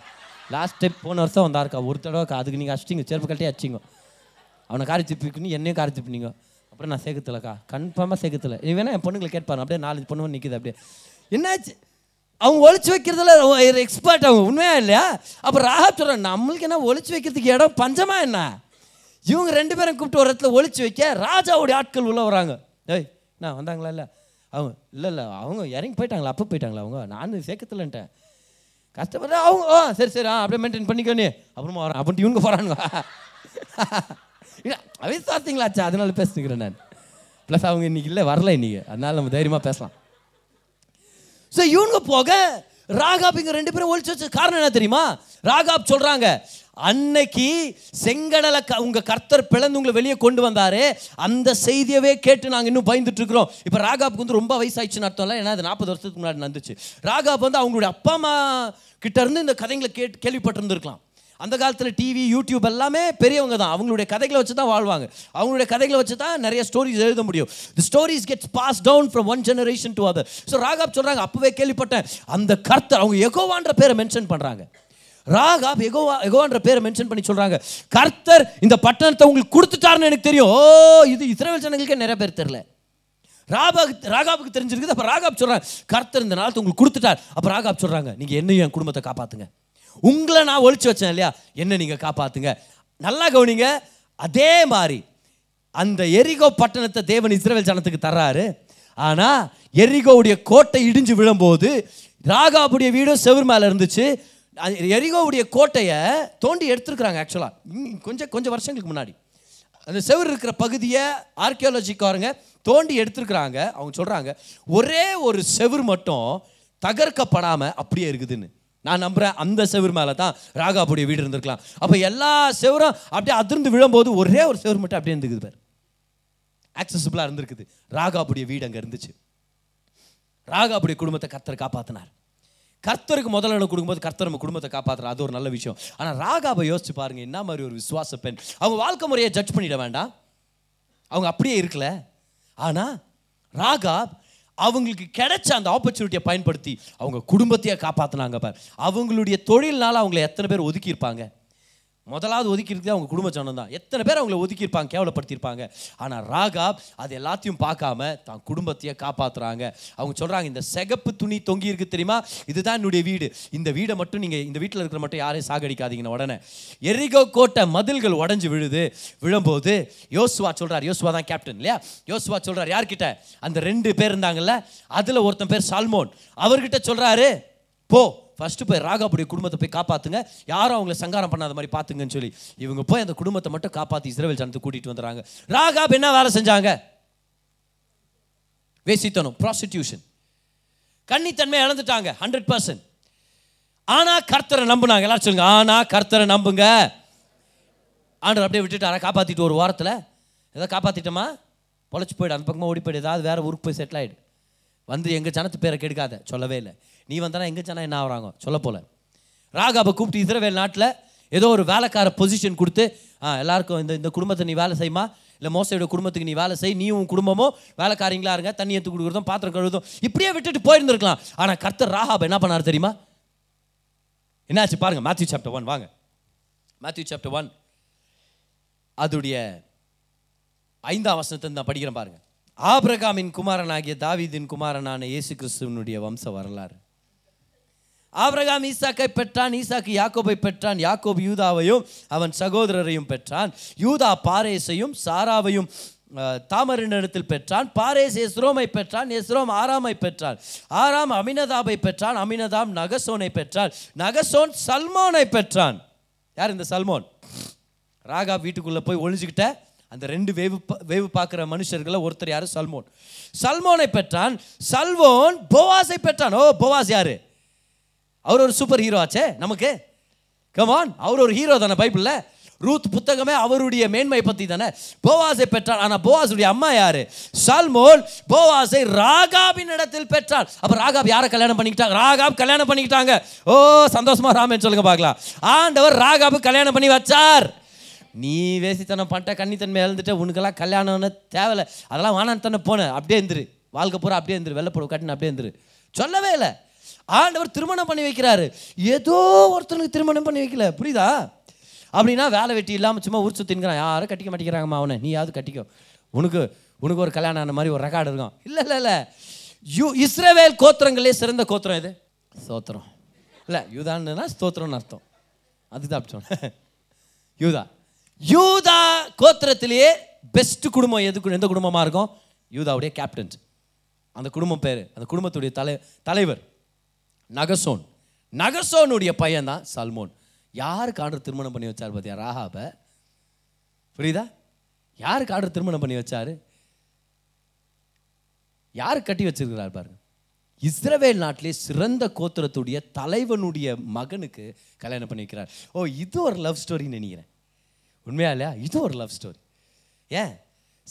லாஸ்ட் டைம் போன வருஷம் வந்தாருக்கா ஒரு தடவைக்கா அதுக்கு நீங்கள் அடிச்சிங்க செருப்பு கட்டே அடிச்சிங்க. அவனை காரி திப்பிக்கணும். என்னையும் காரி திப்பினீங்க. அப்புறம் நான் சேர்க்கத்தில்லக்கா கன்ஃபார்மாக சேர்க்கத்தில்ல நீ வேணா என் பொண்ணுங்களை கேட்பாரு. அப்படியே நாலு பொண்ணு நிற்குது அப்படியே. என்னாச்சு? அவங்க ஒழிச்சு வைக்கிறதுல எக்ஸ்பர்ட் அவங்க. உண்மையா இல்லையா? அப்போ ராகாப் சொல்கிறேன் நம்மளுக்கு என்ன ஒழிச்சு வைக்கிறதுக்கு இடம் பஞ்சமா என்ன? இவங்க ரெண்டு பேரும் கூப்பிட்டு ஒரு இடத்துல ஒழிச்சு வைக்க ராஜாவுடைய ஆட்கள் உள்ளே வராங்க ஏய் நான் வந்தாங்களா இல்லை? அவங்க இல்லை இல்லை அவங்க இறங்கி போயிட்டாங்களா? அப்போ போயிட்டாங்களா அவங்க? நான் சேர்க்கத்தில்லன்ட்டேன் கஷ்டப்பட்டு அவங்க ஓ சரி சரி ஆ அப்படியே மெயின்டைன் பண்ணிக்கோனே அப்புறமா வரேன் அப்படின்ட்டு இவங்க போகிறானுங்க இல்லை *laughs* அவிசாத்திங்களாச்சா அதனால பேசிக்கிறேன் நான். ப்ளஸ் அவங்க இன்னைக்கு இல்லை வரல இன்னைக்கு. அதனால நம்ம தைரியமாக பேசலாம். ஸோ இவங்க போக ராகாப் இங்க ரெண்டு பேரும் ஒழிச்சு வச்ச காரணம் என்ன தெரியுமா? ராகாப் சொல்கிறாங்க அன்னைக்கு செங்கடலை க- உங்க கர்த்தர் பிளந்து உங்களை வெளியே கொண்டு வந்தாரு. அந்த செய்தியவே கேட்டு நாங்க இன்னும் பயந்துட்டு இருக்கிறோம். இப்போ ராகாப்புக்கு வந்து ரொம்ப வயசாயிடுச்சுன்னு அர்த்தம் ஏன்னா அது நாற்பது வருஷத்துக்கு முன்னாடி நடந்துச்சு. ராகாப் வந்து அவங்களுடைய அப்பா அம்மா கிட்ட இருந்து இந்த கதைகளை கேட்டு கேள்விப்பட்டிருந்திருக்கலாம். அந்த காலத்தில் டிவி யூடியூப் எல்லாமே பெரியவங்க தான். அவங்களுடைய கதைகளை வச்சு தான் வாழ்வாங்க. அவங்களுடைய கதைகளை வச்சு தான் நிறைய ஸ்டோரிஸ் எழுத முடியும். The stories gets pass down from one generation to other so Rahab சொல்கிறாங்க அப்போவே கேள்விப்பட்டேன். அந்த கர்த்தர் அவங்க எகோவான்ற பேரை மென்ஷன் பண்ணுறாங்க ராகாப் எகோவா எகோவான்ற பேரை மென்ஷன் பண்ணி சொல்கிறாங்க கர்த்தர் இந்த பட்டணத்தை உங்களுக்கு கொடுத்துட்டாருன்னு எனக்கு தெரியும். ஓ இது இஸ்ரேல் ஜனங்களுக்கே நிறைய பேர் தெரியல. ராபாக்கு ராகாவுக்கு தெரிஞ்சிருக்குது. அப்போ ராகாப் சொல்கிறாங்க கர்த்தர் இந்த நாளத்தை உங்களுக்கு கொடுத்துட்டார். அப்போ ராகாப் சொல்கிறாங்க நீங்கள் என்னையும் என் குடும்பத்தை காப்பாற்றுங்க உங்களை நான் ஒழிச்சு வச்சேன் இல்லையா? என்ன நீங்கள் காப்பாற்றுங்க நல்லா கவனிங்க அதே மாதிரி அந்த எரிகோ பட்டணத்தை தேவன் இஸ்ரேல் ஜனத்துக்கு தர்றாரு. ஆனால் எரிகோவுடைய கோட்டை இடிஞ்சு விழும்போது ராகாபுடைய வீடும் செவர் மேலே இருந்துச்சு. எரிகோவுடைய கோட்டையை தோண்டி எடுத்துருக்குறாங்க ஆக்சுவலாக கொஞ்சம் கொஞ்சம் வருஷங்களுக்கு முன்னாடி. அந்த செவர் இருக்கிற பகுதியை ஆர்கியாலஜிக்காரங்க தோண்டி எடுத்துருக்குறாங்க. அவங்க சொல்கிறாங்க ஒரே ஒரு செவர் மட்டும் தகர்க்கப்படாமல் அப்படியே இருக்குதுன்னு. நான் நம்புகிறேன் அந்த செவர் மேலே தான் ராகாபுடைய வீடு இருந்திருக்கலாம். அப்போ எல்லா செவரும் அப்படியே அதிர்ந்து விழும்போது ஒரே ஒரு செவர் மட்டும் அப்படியே இருந்துக்குது பேர். ஆக்சசிபிளாக இருந்திருக்குது. ராகாபுடைய வீடு அங்கே இருந்துச்சு. ராகாபுடைய குடும்பத்தை கர்த்தர் காப்பாற்றினார் கர்த்தருக்கு முதல்ல இடம் கொடுக்கும்போது கர்த்தர் நம்ம குடும்பத்தை காப்பாற்றுறோம் அது ஒரு நல்ல விஷயம். ஆனால் ராகாவை யோசிச்சு பாருங்க என்ன மாதிரி ஒரு விசுவாச பெண். அவங்க வாழ்க்கை முறையை ஜட்ஜ் பண்ணிட வேண்டாம். அவங்க அப்படியே இருக்கல. ஆனால் ராகா அவங்களுக்கு கிடைச்ச அந்த ஆப்பர்ச்சுனிட்டியை பயன்படுத்தி அவங்க குடும்பத்தையே காப்பாற்றினாங்க பார். அவங்களுடைய தொழில்னால அவங்கள எத்தனை பேர் ஒதுக்கியிருப்பாங்க? முதலாவது ஒதுக்கியிருக்கே அவங்க குடும்ப ஜனம் தான். எத்தனை பேர் அவங்கள ஒதுக்கியிருப்பாங்க கேவலப்படுத்தியிருப்பாங்க. ஆனால் ராகா அது எல்லாத்தையும் பார்க்காம தான் குடும்பத்தையே காப்பாற்றுறாங்க அவங்க சொல்கிறாங்க இந்த சிகப்பு துணி தொங்கி இருக்குது தெரியுமா? இதுதான் என்னுடைய வீடு. இந்த வீடை மட்டும் நீங்கள் இந்த வீட்டில் இருக்கிற மட்டும் யாரையும் சாகடிக்காதீங்கன்னு உடனே எரிகோ கோட்டை மதில்கள் உடஞ்சி விழுது. விழும்போது யோசுவா சொல்கிறார் யோசுவா தான் கேப்டன் இல்லையா? யோசுவா சொல்கிறார் யார்கிட்ட? அந்த ரெண்டு பேர் இருந்தாங்கல்ல அதில் ஒருத்தன் பேர் சால்மோன். அவர்கிட்ட சொல்கிறாரு போ ஃபஸ்ட்டு போய் ராகாபுடைய குடும்பத்தை போய் காப்பாத்துங்க. யாரும் அவங்கள சங்காரம் பண்ணாத மாதிரி பார்த்துங்கன்னு சொல்லி இவங்க போய் அந்த குடும்பத்தை மட்டும் காப்பாற்றி இஸ்ரேல் ஜனத்தை கூட்டிகிட்டு வந்துடுறாங்க. ராகாப் என்ன வேலை செஞ்சாங்க? வேசித்தனம் ப்ராஸ்டிடியூஷன் கன்னித்தன்மை இழந்துட்டாங்க ஹண்ட்ரட் பர்சன்ட் ஆனா கர்த்தரை நம்புனாங்க. எல்லாரும் சொல்லுங்க ஆனா கர்த்தரை நம்புங்க. ஆண்டர் அப்படியே விட்டுட்டாரா காப்பாத்திட்டு ஒரு வாரத்தில் ஏதோ காப்பாற்றிட்டோமா பொழைச்சி போயிடு அந்த பக்கமாக ஓடி போயிடு ஏதாவது வேற ஊருக்கு போய் செட்டில் ஆயிடு. வந்து எங்கள் ஜனத்து பேரை கெடுக்காத சொல்லவே இல்லை. நீ வந்தனா எங்கே சொன்னால் என்ன ஆகிறாங்க சொல்ல போல ராகாபை கூப்பிட்டு இஸ்ரவேல் நாட்டில் ஏதோ ஒரு வேலைக்கார பொசிஷன் கொடுத்து ஆ எல்லாருக்கும் இந்த இந்த குடும்பத்தை நீ வேலை செய்யுமா? இல்லை மோசையோட குடும்பத்துக்கு நீ வேலை செய். நீ உன் குடும்பமும் வேலைக்காரங்களா இருங்க. தண்ணி எடுத்து கொடுக்குறதும் பாத்திரம் கழுவுதும் இப்படியே விட்டுட்டு போயிருந்துருக்கலாம். ஆனால் கர்த்தர் ராகாப் என்ன பண்ணார் தெரியுமா? என்னாச்சு பாருங்க மேத்யூ சாப்டர் ஒன் வாங்க. மேத்யூ சாப்டர் ஒன் அதுடைய ஐந்தாம் வசனத்தை நான் படிக்கிறேன் பாருங்க. ஆபிரகாமின் குமாரனாகிய தாவீதின் குமாரனான இயேசு கிறிஸ்துவனுடைய வம்ச வரலாறு. ஆபிரகாம் ஈசாக்கை பெற்றான் ஈசாக்கு யாக்கோபை பெற்றான் யாக்கோப் யூதாவையும் அவன் சகோதரரையும் பெற்றான். யூதா பாரேசையும் சாராவையும் தாமரினிடத்தில் பெற்றான். பாரேஸ் எஸ்ரோமை பெற்றான் எஸ்ரோம் ஆராமை பெற்றான். ஆராம் அமினதாபை பெற்றான் அமினதாம் நகசோனை பெற்றான். நகசோன் சல்மோனை பெற்றான். யார் இந்த சல்மோன்? ராகா வீட்டுக்குள்ளே போய் ஒழிஞ்சுக்கிட்ட அந்த ரெண்டு வேவு பா- வேவு பார்க்குற மனுஷர்களை ஒருத்தர் யார்? சல்மோன். சல்மோனை பெற்றான். சல்மோன் போவாஸை பெற்றான். ஓ போவாஸ் யாரு? அவர் ஒரு சூப்பர் ஹீரோ ஆச்சே நமக்கு? கமான் அவர் ஒரு ஹீரோ தானே பைபிளில்? ரூத் புத்தகமே அவருடைய மேன்மை பற்றி தானே? போவாசை பெற்றார் ஆனால் போவாசுடைய அம்மா யார்? சல்மோன் போவாசை ராகாபின் இடத்தில் பெற்றார். அப்போ ராகாப் யாரை கல்யாணம் பண்ணிக்கிட்டாங்க ராகாப் கல்யாணம் பண்ணிக்கிட்டாங்க. ஓ சந்தோஷமா ராமன் சொல்லுங்க பார்க்கலாம். ஆண்டவர் ராகாபு கல்யாணம் பண்ணி வச்சார். நீ வேசித்தனம் பண்ணிட்ட கன்னித்தன்மை இழந்துட்ட உனக்கெல்லாம் கல்யாணம்னு தேவையில்லை. அதெல்லாம் வானான்னு தானே போனேன். அப்படியே இருந்துரு வாழ்க்கை பூரா அப்படியே இருந்துரு வெள்ளப்படவு கட்டின அப்படியே இருந்துரு சொல்லவே இல்லை. ஆண்டவர் திருமணம் பண்ணி வைக்கிறாரு. ஏதோ ஒருத்தனுக்கு திருமணம் பண்ணி வைக்கல. புரியுதா? அப்படின்னா வேலை வெட்டி இல்லாமல் சும்மா ஊர் சுற்றின்கிறான் யாரும் கட்டிக்க மாட்டேங்கிறாங்கம்மா அவனை. நீ யாவது கட்டிக்கோ. உனக்கு உனக்கு ஒரு கல்யாணம் ஆன மாதிரி ஒரு ரெக்கார்டு இருக்கும். இல்லை இல்லை இல்லை. யூ இஸ்ரேவேல் கோத்திரங்களே சிறந்த கோத்திரம் இது ஸ்தோத்திரம். இல்லை யூதான்னா ஸ்தோத்திரம்னு அர்த்தம். அதுதான் அப்படி சொன்னேன் *laughs* யூதா. யூதா கோத்திரத்திலேயே பெஸ்ட் குடும்பம் எது எந்த குடும்பமாக இருக்கும்? யூதாவுடைய கேப்டன் அந்த குடும்பம் பேர். அந்த குடும்பத்துடைய தலை தலைவர். நகசோன். நகசோனுடைய பையன் தான் சல்மோன். யாருக்கு ஆர்டர் திருமணம் பண்ணி வச்சார் பார்த்தியா ராகாபை. புரியுதா? யாருக்கு ஆர்டர் திருமணம் பண்ணி வச்சாரு? யார் கட்டி வச்சிருக்கிறார் பாருங்க. இஸ்ரவேல் நாட்டிலே சிறந்த கோத்திரத்துடைய தலைவனுடைய மகனுக்கு கல்யாணம் பண்ணி வைக்கிறார். ஓ இது ஒரு லவ் ஸ்டோரின்னு நினைக்கிறேன். உண்மையா இல்லையா? இது ஒரு லவ் ஸ்டோரி. ஏன்?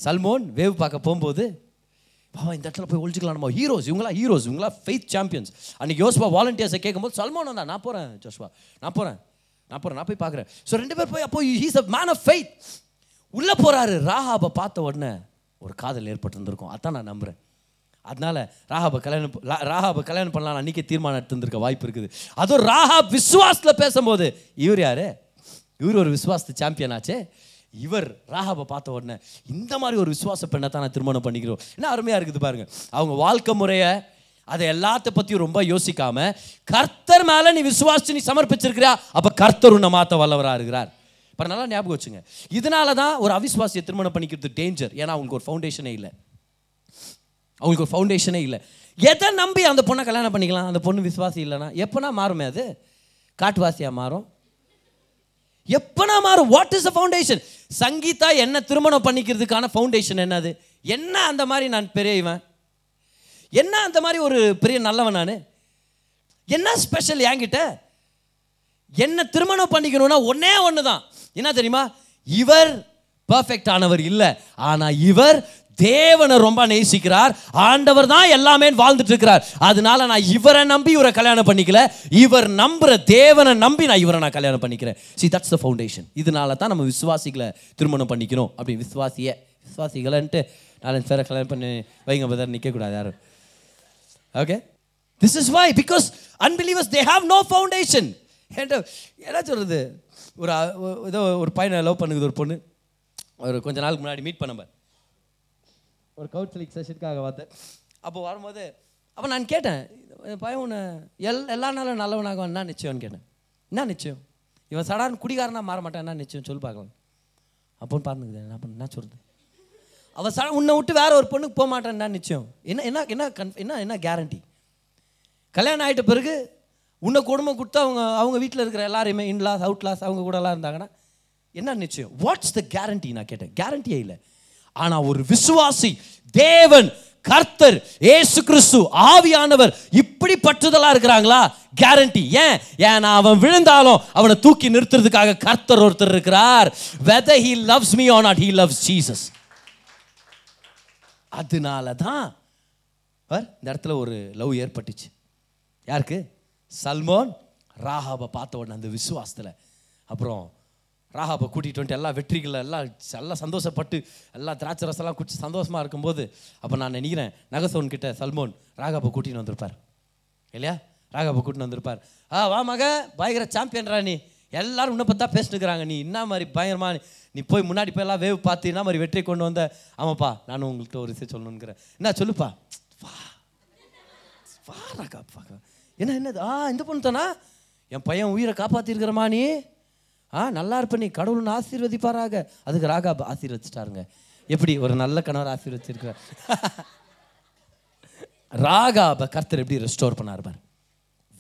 சல்மோன் வேவ் பார்க்க போகும்போது பாவா இந்த இடத்துல போய் ஒழிச்சிக்கலாம் நம்ம ஹீரோஸ் இவங்களா ஹீரோஸ் இவங்களா ஃபெய்த் சாம்பியன்ஸ் அன்னைக்கு யோசுவா வாலண்டியர்ஸை கேட்கும்போது சல்மான் வந்தா நான் போகிறேன் ஜோஸ்வா நான் போகிறேன் நான் போகிறேன் நான் போய் பார்க்குறேன். ஸோ ரெண்டு பேர் போய் அப்போ he's a man of faith உள்ளே போகிறாரு ராஹாபை பார்த்த உடனே ஒரு காதல் ஏற்பட்டிருந்திருக்கும். அதான் நான் நம்புகிறேன் அதனால ராஹாபை கல்யாணம் ராஹாபை கல்யாணம் பண்ணலாம் அன்றைக்கே தீர்மானம் எடுத்துருக்க வாய்ப்பு இருக்குது. அதுவும் ராஹா விஸ்வாசத்தில் பேசும்போது இவர் யாரு? இவர் ஒரு விஸ்வாசத்து சாம்பியன் ஆச்சே? இவர் ராகாவை பார்த்த உடனே இந்த மாதிரி ஒரு விசுவாச பெண்ணை தான் நான் திருமணம் பண்ணிக்கிறோம். என்ன அருமையாக இருக்குது பாருங்க. அவங்க வாழ்க்கை முறையை அதை எல்லாத்த பற்றியும் ரொம்ப யோசிக்காம கர்த்தர் மேலே நீ விசுவாசிச்சு நீ சமர்ப்பிச்சிருக்கிறியா? அப்போ கர்த்தர் உன்னை மாற்ற வல்லவராக இருக்கிறார். இப்போ நல்லா ஞாபகம் வச்சுங்க. இதனால தான் ஒரு அவிசுவாசியை திருமணம் பண்ணிக்கிறது டேஞ்சர் ஏன்னா அவங்களுக்கு ஒரு ஃபவுண்டேஷனே இல்லை. அவங்களுக்கு ஒரு ஃபவுண்டேஷனே இல்லை. எதை நம்பி அந்த பொண்ணை கல்யாணம் பண்ணிக்கலாம்? அந்த பொண்ணு விசுவாசி இல்லைன்னா எப்போனா மாறுமே அது? காட்டுவாசியாக மாறும்? எப்போனா மாறும்? What is the foundation Sangeetha என்ன திருமணம் பண்ணிக்கிறதுக்கான ஃபவுண்டேஷன் என்னது? என்ன அந்த மாதிரி நான் பெரிய இவன்? என்ன அந்த மாதிரி ஒரு பெரிய நல்லவன் நான்? என்ன ஸ்பெஷல் என்கிட்ட? என்ன திருமணம் பண்ணிக்கணும்னா ஒன்னே ஒன்று தான் என்ன தெரியுமா? இவர் பர்ஃபெக்ட் ஆனவர் இல்லை. ஆனால் இவர் தேவனை ரொம்ப நேசிக்கிறார். ஆண்டவர் தான் எல்லாமே வாழ்ந்துட்டு இருக்கிறார். அதனால நான் இவரை நம்பி இவரை கல்யாணம் பண்ணிக்கல. இவர் நம்புற தேவனை நம்பி நான் இவரை நான் கல்யாணம் பண்ணிக்கிறேன். சி தட்ஸ் த ஃபவுண்டேஷன் இதனால தான் நம்ம விசுவாசிகளை திருமணம் பண்ணிக்கணும். அப்படி விசுவாசிய விசுவாசிகளைன்ட்டு நாலஞ்சு பேரை கல்யாணம் பண்ணி வைங்க பதர் நிற்கக்கூடாது யாரும். Okay this is why because unbelievers they have no foundation என்ன என்ன சொல்கிறது ஒரு ஏதோ ஒரு பையனை லவ் பண்ணுது ஒரு பொண்ணு. ஒரு கொஞ்ச நாளுக்கு முன்னாடி மீட் பண்ண ஒரு கவுன்சிலிங் செஷனுக்காக பார்த்தேன். அப்போ வரும்போது அப்போ நான் கேட்டேன் பையன் உன்னை எல் எல்லா நாளும் நல்லவனாக என்ன நிச்சயம்னு கேட்டேன். என்ன நிச்சயம்? இவன் சடார்னு குடிகாரனாக மாற மாட்டான் என்ன நிச்சயம் சொல்லி பார்க்கலாம். அப்போன்னு பார்த்துக்குது என்ன பண்ண என்ன சொல்கிறது அவள் சட உன்னை விட்டு வேற ஒரு பொண்ணுக்கு போக மாட்டான்னா நிச்சயம்? என்ன என்ன என்ன கன் என்ன என்ன கேரண்டி கல்யாணம் ஆகிட்ட பிறகு உன்னை குடும்பம் கொடுத்து அவங்க அவங்க வீட்டில் இருக்கிற எல்லாரையுமே இன்லாஸ் அவுட்லாஸ் அவங்க கூட எல்லாம் இருந்தாங்கன்னா என்ன நிச்சயம்? வாட்ஸ் த கேரண்டி நான் கேட்டேன். கேரண்டியே இல்லை. ஆனால் ஒரு விசுவாசி தேவன் கர்த்தர் ஏசு கிறிஸ்து ஆவியானவர் இப்படி பற்றுதலா இருக்கிறாங்களா? கேரண்டி ஏன்? ஏன்னா அவன் விழுந்தாலும் அவனை தூக்கி நிறுத்துறதுக்காக கர்த்தர் ஒருத்தர் இருக்கிறார். Whether he loves me or not he loves Jesus அதனால தான் இந்த இடத்துல ஒரு லவ் ஏற்பட்டுச்சு. யாருக்கு? சல்மோன் ராகாவை பார்த்த உடனே அந்த விசுவாசத்தில். அப்புறம் ராகாப்பை கூட்டிகிட்டு வந்துட்டு எல்லா வெற்றிகளை எல்லாம் எல்லாம் சந்தோஷப்பட்டு எல்லா திராட்சை ரசம்லாம் குடிச்சு சந்தோஷமாக இருக்கும்போது அப்போ நான் நினைக்கிறேன் நகசோன் கிட்ட சல்மோன் ராகாப்பை கூட்டின்னு வந்திருப்பார். இல்லையா? ராகாப்பை கூட்டின்னு வந்திருப்பார். ஆ வா மக பயங்கர சாம்பியன்ரா நீ. எல்லாரும் உன்னை பார்த்தா பேசிட்டுக்கிறாங்க நீ என்ன மாதிரி பயங்கரமா நீ- போய் முன்னாடி போய் எல்லாம் வேவ் பார்த்து என்ன மாதிரி வெற்றி கொண்டு வந்த? ஆமாப்பா நானும் உங்கள்கிட்ட ஒரு விஷயம் சொல்லணுங்கிறேன் என்ன சொல்லுப்பா. வா. வா பாக்க என்ன என்னது? ஆ இந்த பொண்ணு தானா? என் பையன் உயிரை காப்பாற்றிருக்கிறமா நீ. ஆ நல்லா இருப்ப நீ. கடவுள்னு ஆசீர்வதிப்பாராக. அதுக்கு ராகா ஆசீர்வதிச்சிட்டாருங்க. எப்படி ஒரு நல்ல கணவர் ஆசீர்வதிச்சிருக்கிறார்? *laughs* ராகாப கர்த்தர் எப்படி ரெஸ்டோர் பண்ணார் பாரு.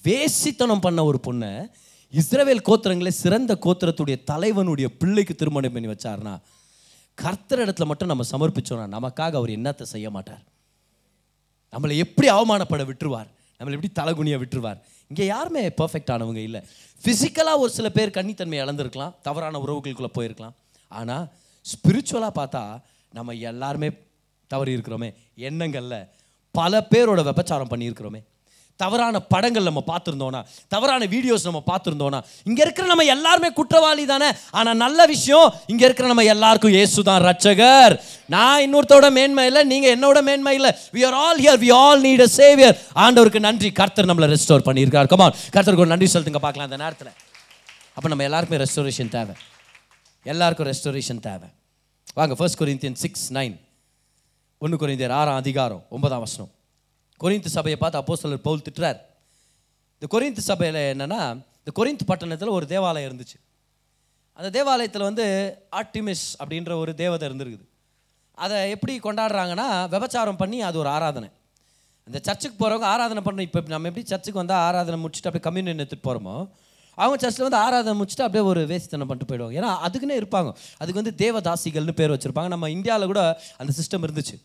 வேசித்தனம் பண்ண ஒரு பொண்ணை இஸ்ரவேல் கோத்திரங்களே சிறந்த கோத்திரத்துடைய தலைவனுடைய பிள்ளைக்கு திருமணம் பண்ணி வச்சார்னா கர்த்தர் இடத்துல மட்டும் நம்ம சமர்ப்பிச்சோம்னா நமக்காக அவர் என்னத்தை செய்ய மாட்டார்? நம்மளை எப்படி அவமானப்பட விட்டுருவார்? நம்மளை எப்படி தலைகுனியை விட்டுருவார்? இங்கே யாருமே பர்ஃபெக்ட் ஆனவங்க இல்லை. ஃபிசிக்கலாக ஒரு சில பேர் கன்னித்தன்மை இழந்திருக்கலாம் தவறான உறவுகளுக்குள்ளே போயிருக்கலாம். ஆனால் ஸ்பிரிச்சுவலாக பார்த்தா நம்ம எல்லாருமே தவறி இருக்கிறோமே. எண்ணங்களில் பல பேரோட விபச்சாரம் பண்ணியிருக்கிறோமே. தவறான படங்கள் நம்ம பார்த்துருந்தோன்னா தவறான வீடியோஸ் நம்ம பார்த்துருந்தோன்னா இங்கே இருக்கிற நம்ம எல்லாருமே குற்றவாளி தானே? ஆனால் நல்ல விஷயம் இங்கே இருக்கிற நம்ம எல்லாருக்கும் இயேசு தான் ரட்சகர் நான் இன்னொருத்தோட மேன்மை இல்லை நீங்கள் என்னோட மேன்மை இல்லை. We are all here we all need a saviour ஆண்டவருக்கு நன்றி. கர்த்தர் நம்மளை ரெஸ்டோர் பண்ணியிருக்கார். கமான் கர்த்தருக்கு ஒரு நன்றி சொல்லுங்க பார்க்கலாம் அந்த நேரத்தில். அப்போ நம்ம எல்லாருக்குமே ரெஸ்டோரேஷன் தேவை. எல்லாருக்கும் ரெஸ்டோரேஷன் தேவை. வாங்க ஃபர்ஸ்ட் கொரிந்தியன் சிக்ஸ் நைன் ஒன்று கொரிந்தியர் ஆறாம் அதிகாரம் ஒன்பதாம் வசனம். கொரிந்து சபையை பார்த்து அப்போஸ்தலர் பவுல் திட்டுறார். இந்த கொரிந்து சபையில் என்னென்னா இந்த கொரிந்து பட்டணத்தில் ஒரு தேவாலயம் இருந்துச்சு. அந்த தேவாலயத்தில் வந்து ஆர்டிமிஸ் அப்படின்ற ஒரு தேவதை இருந்திருக்குது. அதை எப்படி கொண்டாடுறாங்கன்னா விபச்சாரம் பண்ணி அது ஒரு ஆராதனை. அந்த சர்ச்சுக்கு போகிறவங்க ஆராதனை பண்ண இப்போ நம்ம எப்படி சர்ச்சுக்கு வந்தால் ஆராதனை முடிச்சுட்டு அப்படியே கம்யூனியன் எடுத்துகிட்டு போகிறோமோ அவங்க சர்ச்சில் வந்து ஆராதனை முடிச்சுட்டு அப்படியே ஒரு வேஸ்தனை பண்ணிட்டு போயிடுவாங்க. ஏன்னா அதுக்குன்னே இருப்பாங்க. அதுக்கு வந்து தேவதாசிகள்னு பேர் வச்சுருப்பாங்க. நம்ம இந்தியாவில் கூட அந்த சிஸ்டம் இருந்துச்சு.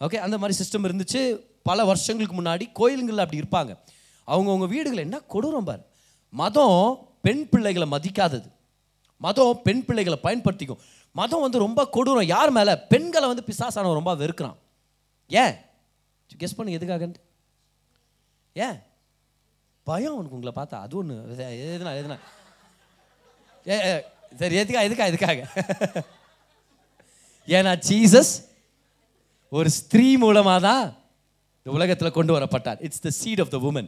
ஓகே அந்த மாதிரி சிஸ்டம் இருந்துச்சு. பல வருஷங்களுக்கு முன்னாடி கோயிலுங்களில் அப்படி இருப்பாங்க. அவங்கவுங்க வீடுகளை என்ன கொடூரம் பார். மதம் பெண் பிள்ளைகளை மதிக்காதது. மதம் பெண் பிள்ளைகளை பயன்படுத்திக்கும். மதம் வந்து ரொம்ப கொடூரம். யார் மேலே? பெண்களை வந்து பிசாசானவன் ரொம்ப வெறுக்கிறான். ஏன்? கெஸ் பண்ணு எதுக்காகன்ட்டு ஏன்? பயம் உனக்கு உங்களை பார்த்தா. அது ஒன்று எதுனா எதுனா. ஏ ஏ, சரி எதுக்கா எதுக்கா எதுக்காக? ஏன்னா ஜீசஸ் ஒரு ஸ்திரீ மூலமாக தான் இந்த உலகத்தில் கொண்டு வரப்பட்டார். It's the seed of the woman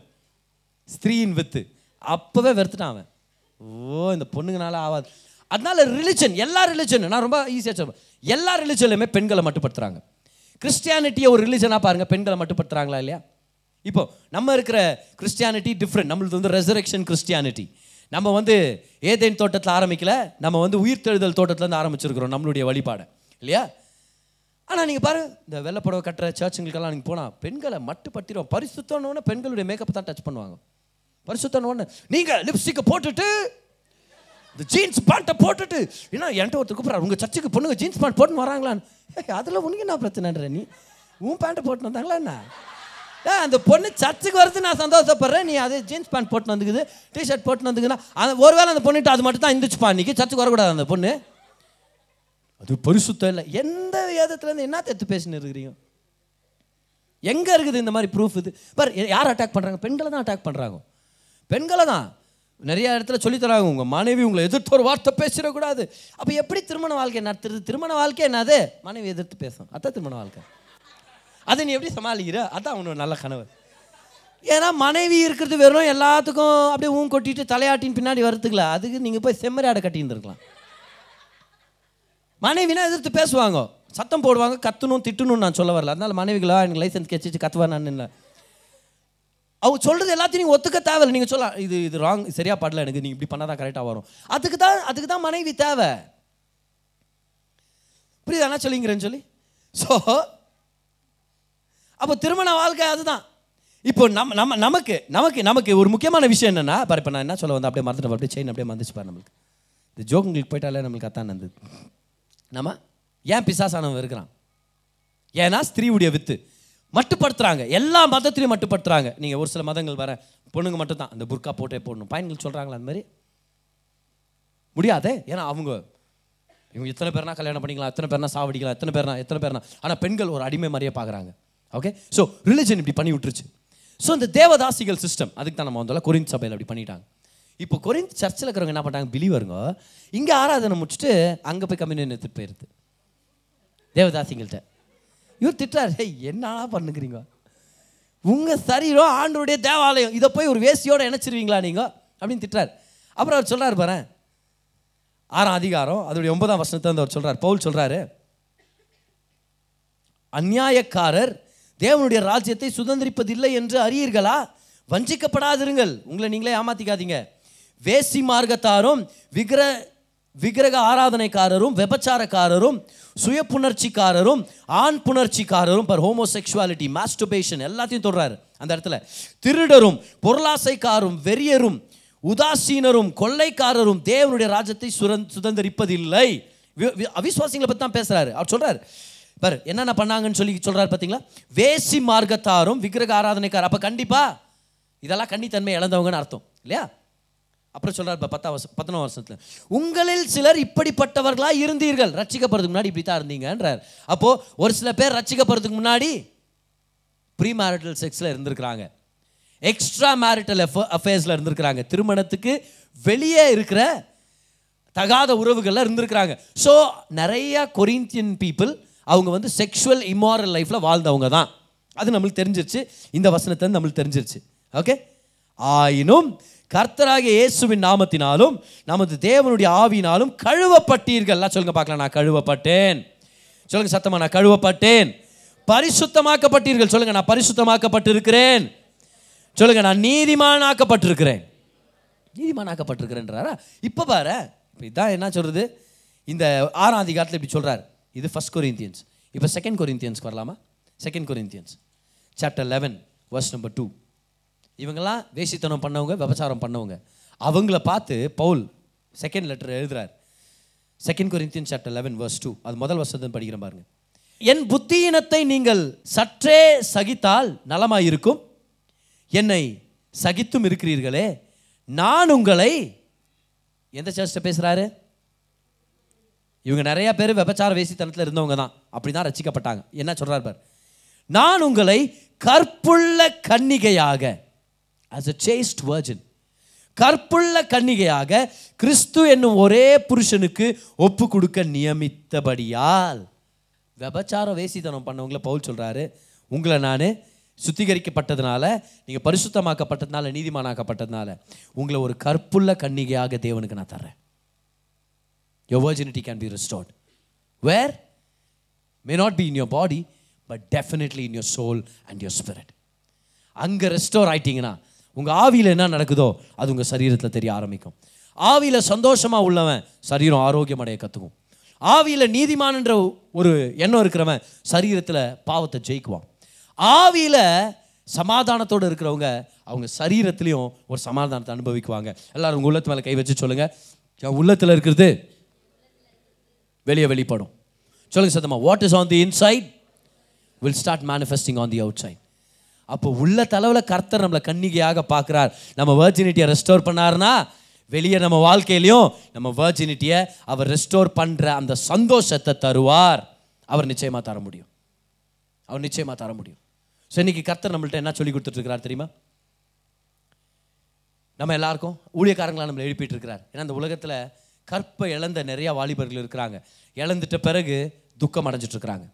ஸ்திரீயின் வித்து. அப்போவே வெறுத்துட்டான் அவன். ஓ இந்த பொண்ணுங்கனால ஆகாது அதனால ரிலிஜன் எல்லா ரிலிஜனும் நான் ரொம்ப ஈஸியாக சொல்லுவேன் எல்லா ரிலிஜன்லையுமே பெண்களை மட்டுப்படுத்துகிறாங்க கிறிஸ்டியானிட்டியை ஒரு ரிலிஜனாக பாருங்கள் பெண்களை மட்டுப்படுத்துகிறாங்களா இல்லையா? இப்போ நம்ம இருக்கிற கிறிஸ்டியானிட்டி டிஃப்ரெண்ட் நம்மளது வந்து ரெசரெக்ஷன் கிறிஸ்டியானிட்டி நம்ம வந்து ஏதேன் தோட்டத்தில் ஆரம்பிக்கல நம்ம வந்து உயிர்த்தெழுதல் தோட்டத்துலேருந்து ஆரம்பிச்சிருக்கிறோம் நம்மளுடைய வழிபாடை. இல்லையா? ஆனால் நீங்கள் பாரு இந்த வெள்ளப்புடவை கட்டுற சர்ச்சுங்களுக்கெல்லாம் நீங்கள் போனால் பெண்களை மட்டுப்படுத்திடும் பரிசுத்தம்னு பெண்களுடைய மேக்கப் தான் டச் பண்ணுவாங்க. பரிசுத்தம்னு நீங்கள் லிப்ஸ்டிக்கை போட்டுட்டு இந்த ஜீன்ஸ் பேண்ட்டை போட்டுட்டு ஏன்னா என்கிட்ட ஒருத்தர் கூப்பிட்றாரு உங்கள் சர்ச்சுக்கு பொண்ணுங்க ஜீன்ஸ் பேண்ட் போட்டுன்னு வராங்களான்னு. அதில் உனக்கு என்ன பிரச்சனைன்ற நீ? உன் பேண்ட்டை போட்டுன்னு வந்தாங்களா என்ன? ஏ அந்த பொண்ணு சர்ச்சுக்கு வரது நான் சந்தோஷப்படுறேன். நீ அது ஜீன்ஸ் பேண்ட் போட்டுன்னு வந்துக்குது டிஷர்ட் போட்டுன்னு வந்துக்குன்னா அந்த ஒருவேளை அந்த பொண்ணுகிட்ட அது மட்டும் தான் இருந்துச்சுப்பா இன்றைக்கி சர்ச்சுக்கு வரக்கூடாது அந்த பொண்ணு. அது பரிசுத்தம் இல்லை. எந்த வேதத்துலேருந்து என்ன தெத்து பேசின்னு இருக்கிறீங்க? எங்கே இருக்குது இந்த மாதிரி ப்ரூஃப் இது? பார் யார் அட்டாக் பண்ணுறாங்க பெண்களை தான் அட்டாக் பண்ணுறாங்க பெண்களை தான். நிறைய இடத்துல சொல்லித்தராங்க உங்கள் மனைவி உங்களை எதிர்த்து ஒரு வார்த்தை பேசிடக்கூடாது. அப்போ எப்படி திருமண வாழ்க்கை நடத்துறது? திருமண வாழ்க்கை என்னது? மனைவி எதிர்த்து பேசும். அதான் திருமண வாழ்க்கை. அதை நீ எப்படி சமாளிக்கிற? அதான் உன்னோட நல்ல கனவு. ஏன்னா மனைவி இருக்கிறது வெறும் எல்லாத்துக்கும் அப்படியே ஊன் கொட்டிட்டு தலையாட்டின்னு பின்னாடி வரத்துக்கல அதுக்கு நீங்கள் போய் செம்மறியாடை கட்டின்னு கட்டியிருந்துருக்கலாம் மனைவினா எதிர்த்து பேசுவாங்க. சத்தம் போடுவாங்க கத்தணும் திட்டணும்னு நான் சொல்ல வரல. அதனால மனைவிகளா எனக்கு லைசன்ஸ் கெச்சிச்சு கத்துவா நான் இல்லை அவங்க சொல்கிறது எல்லாத்தையும் நீங்கள் ஒத்துக்க தேவையில்லை. நீங்கள் சொல்லலாம் இது இது ராங் சரியாக படல எனக்கு நீங்கள் இப்படி பண்ணால் தான் கரெக்டாக வரும். அதுக்கு தான் அதுக்கு தான் மனைவி தேவை. புரியுதா? என்ன சொல்லிங்கிறேன்னு சொல்லி. ஸோ அப்போ திருமண வாழ்க்கை அதுதான். இப்போ நம்ம நம்ம நமக்கு நமக்கு நமக்கு ஒரு முக்கியமான விஷயம் என்னன்னா பாரு இப்போ நான் என்ன சொல்ல வந்தேன்? அப்படியே மறந்துட்டு அப்படியே செயின் அப்படியே மறந்துச்சு பாரு நம்மளுக்கு. இந்த ஜோக்குங்களுக்கு போயிட்டாலே நம்மளுக்கு அத்தான் நந்தது நம்ம ஏன் பிசாசானவன் இருக்கிறான்? ஏன்னா ஸ்திரீவுடைய வித்து. மட்டுப்படுத்துகிறாங்க எல்லா மதத்திலையும் மட்டுப்படுத்துகிறாங்க நீங்கள் ஒரு சில மதங்கள் வர பொண்ணுங்க மட்டும் தான் அந்த புர்கா போட்டே போடணும். பையன்கள் சொல்கிறாங்களா அந்த மாதிரி? முடியாதே. ஏன்னா அவங்க இவங்க இத்தனை பேர்னா கல்யாணம் பண்ணிக்கலாம் எத்தனை பேர்னா சாவடிக்கலாம் எத்தனை பேர்னா எத்தனை பேர்னா. ஆனால் பெண்கள் ஒரு அடிமை மாதிரியே பார்க்குறாங்க. ஓகே ஸோ ரிலிஜன் இப்படி பண்ணி விட்டுருச்சு. ஸோ இந்த தேவதாசிகள் சிஸ்டம் அதுக்கு தான் நம்ம வந்தோம்ல கொரிந்த் சபையில் அப்படி பண்ணிட்டாங்க. இப்போ கொரிந்த் சர்ச்சில் இருக்கிறவங்க என்ன பண்ணாங்க பிலீவருங்க இங்கே ஆராதனை முடிச்சுட்டு அங்கே போய் கம்யூனியன் எடுத்துகிட்டு போயிருது தேவதாசிங்கள்ட்ட. இவர் திட்டுறாரு என்ன என்னடா பண்ணுக்கிறீங்க உங்கள் சரீரம் ஆண்டவருடைய தேவாலயம். இதை போய் ஒரு வேசியோட இணைச்சிருவீங்களா நீங்கள் அப்படின்னு திட்டுறாரு. அப்புறம் அவர் சொல்கிறார் பாரு ஆறாம் அதிகாரம் அதோடைய ஒன்பதாம் வருஷத்தை வந்து அவர் சொல்கிறார் பவுல் சொல்கிறாரு அந்நியாயக்காரர் தேவனுடைய ராஜ்யத்தை சுதந்திரிப்பதில்லை என்று அறியீர்களா? வஞ்சிக்கப்படாதிருங்கள். உங்களை நீங்களே ஏமாத்திக்காதீங்க. வேசி மார்க்கத்தாரும் விக்கிர விக்கிரக ஆராதனைக்காரரும் விபச்சாரக்காரரும் சுய புணர்ச்சிக்காரரும் ஆண் புணர்ச்சிக்காரரும் பர் ஹோமோசெக்ஷுவாலிட்டி மாஸ்டுபேஷன் எல்லாத்தையும் சொல்றாரு அந்த இடத்துல. திருடரும் பொருளாசைக்காரும் வெறியரும் உதாசீனரும் கொள்ளைக்காரரும் தேவனுடைய ராஜ்யத்தை சுரந் சுதந்திரிப்பதில்லை. வி- பற்றி தான் பேசுகிறாரு அவர் சொல்கிறார் பாரு என்னென்ன பண்ணாங்கன்னு சொல்லி சொல்கிறார் பார்த்தீங்களா வேசி மார்க்கத்தாரும் விக்கிரக ஆராதனைக்கார். அப்போ கண்டிப்பாக இதெல்லாம் கன்னித்தன்மை இழந்தவங்கன்னு அர்த்தம். இல்லையா? அப்புறம் சொல்கிறார் இப்போ பத்தாம் வருஷம் பத்தனாம் வருஷத்தில் உங்களில் சிலர் இப்படிப்பட்டவர்களாக இருந்தீர்கள். ரட்சிக்கப்படுறதுக்கு முன்னாடி இப்படி தான் இருந்தீங்கன்றார். அப்போது ஒரு சில பேர் ரட்சிக்கப்படுறதுக்கு முன்னாடி ப்ரீ மேரிட்டல் செக்ஸில் இருந்திருக்கிறாங்க. எக்ஸ்ட்ரா மேரிட்டல் அஃபேர்ஸில் இருந்திருக்கிறாங்க. திருமணத்துக்கு வெளியே இருக்கிற தகாத உறவுகளில் இருந்திருக்கிறாங்க. ஸோ நிறையா கொரிந்தியன் பீப்புள் அவங்க வந்து செக்ஷுவல் இம்மாரல் லைஃப்பில் வாழ்ந்தவங்க தான். அது நம்மளுக்கு தெரிஞ்சிருச்சு. இந்த வசனத்தை நம்மளுக்கு தெரிஞ்சிருச்சு. ஓகே ஆயினும் கர்த்தராகிய இயேசுவின் நாமத்தினாலும் நமது தேவனுடைய ஆவியினாலும் கழுவப்பட்டீர்கள். சொல்லுங்க பார்க்கலாம். நான் கழுவப்பட்டேன். சொல்லுங்க சத்தமா நான் கழுவப்பட்டேன். பரிசுத்தமாக்கப்பட்டீர்கள். சொல்லுங்க நான் பரிசுத்தமாக்கப்பட்டிருக்கிறேன். சொல்லுங்க நான் நீதிமானாக்கப்பட்டிருக்கிறேன். நீதிமானாக்கப்பட்டிருக்கிறேன்றாரா? இப்போ பாரு இப்போ இதான் என்ன சொல்றது? இந்த ஆறாம் அதிகாரத்தில் இப்படி சொல்றாரு. இது ஃபர்ஸ்ட் கொரிந்தியன்ஸ் இப்போ செகண்ட் கொரிந்தியன்ஸ்க்கு வரலாமா? Second Corinthians chapter eleven verse number two இவங்கெல்லாம் வேசித்தனம் பண்ணவங்க விபச்சாரம் பண்ணவங்க. அவங்கள பார்த்து பவுல் செகண்ட் லெட்டர் எழுதுறார். Second Corinthian chapter eleven verse two அது முதல் வருஷத்தை படிக்கிறேன் பாருங்க. என் புத்தியினத்தை நீங்கள் சற்றே சகித்தால் நலமாயிருக்கும். என்னை சகித்தும் இருக்கிறீர்களே நான் உங்களை எந்த சர்ச்சை பேசுகிறாரு இவங்க நிறையா பேர் விபச்சார வேசித்தனத்தில் இருந்தவங்க தான். அப்படி தான் ரசிக்கப்பட்டாங்க. என்ன சொல்கிறார் பார்? நான் உங்களை கற்புள்ள கன்னிகையாக அஸ் அ சேஸ்ட் virgin கற்புள்ள கன்னிகையாக கிறிஸ்து என்னும் ஒரே புருஷனுக்கு ஒப்பு கொடுக்க நியமித்தபடியால் விபச்சார வேசித்தனம் பண்ணவங்கள பவுல் சொல்கிறாரு உங்களை நான் சுத்திகரிக்கப்பட்டதுனால நீங்கள் பரிசுத்தமாக்கப்பட்டதுனால நீதிமானாக்கப்பட்டதுனால உங்களை ஒரு கற்புள்ள கன்னிகையாக தேவனுக்கு நான் தர்றேன். Your virginity can be restored. Where may not be in your body but definitely in your soul and your spirit அங்கே ரெஸ்டோர் ஆயிட்டீங்கன்னா உங்கள் ஆவியில் என்ன நடக்குதோ அது உங்கள் சரீரத்தில் தெரிய ஆரம்பிக்கும். ஆவியில் சந்தோஷமாக உள்ளவன் சரீரம் ஆரோக்கியம் அடைய கற்றுக்கும் ஆவியில் நீதிமான்ன்ற ஒரு எண்ணம் இருக்கிறவன் சரீரத்தில் பாவத்தை ஜெயிக்குவான். ஆவியில் சமாதானத்தோடு இருக்கிறவங்க அவங்க சரீரத்திலையும் ஒரு சமாதானத்தை அனுபவிக்குவாங்க. எல்லோரும் உங்கள் உள்ளத்து மேலே கை வச்சு சொல்லுங்கள் என் உள்ளத்தில் இருக்கிறது வெளியே வெளிப்படும். சொல்லுங்கள் சத்தம்மா what is on the inside will start manifesting on the outside அப்போ உள்ள தளவில் கர்த்தர் நம்மளை கன்னிகையாக பார்க்குறார். நம்ம வேர்ஜினிட்டியை ரெஸ்டோர் பண்ணாருன்னா வெளியே நம்ம வாழ்க்கையிலையும் நம்ம வர்ஜினிட்டியை அவர் ரெஸ்டோர் பண்ணுற அந்த சந்தோஷத்தை தருவார். அவர் நிச்சயமாக தர முடியும். அவர் நிச்சயமாக தர முடியும். ஸோ இன்னைக்கு கர்த்தர் நம்மள்ட்ட என்ன சொல்லி கொடுத்துட்ருக்கிறார் தெரியுமா? நம்ம எல்லாருக்கும் ஊழியக்காரங்களாக நம்மளை எழுப்பிட்டு இருக்கிறார் ஏன்னா இந்த உலகத்தில் கற்பை இழந்த நிறையா வாலிபர்கள் இருக்கிறாங்க. இழந்துட்ட பிறகு துக்கம் அடைஞ்சிட்ருக்கிறாங்க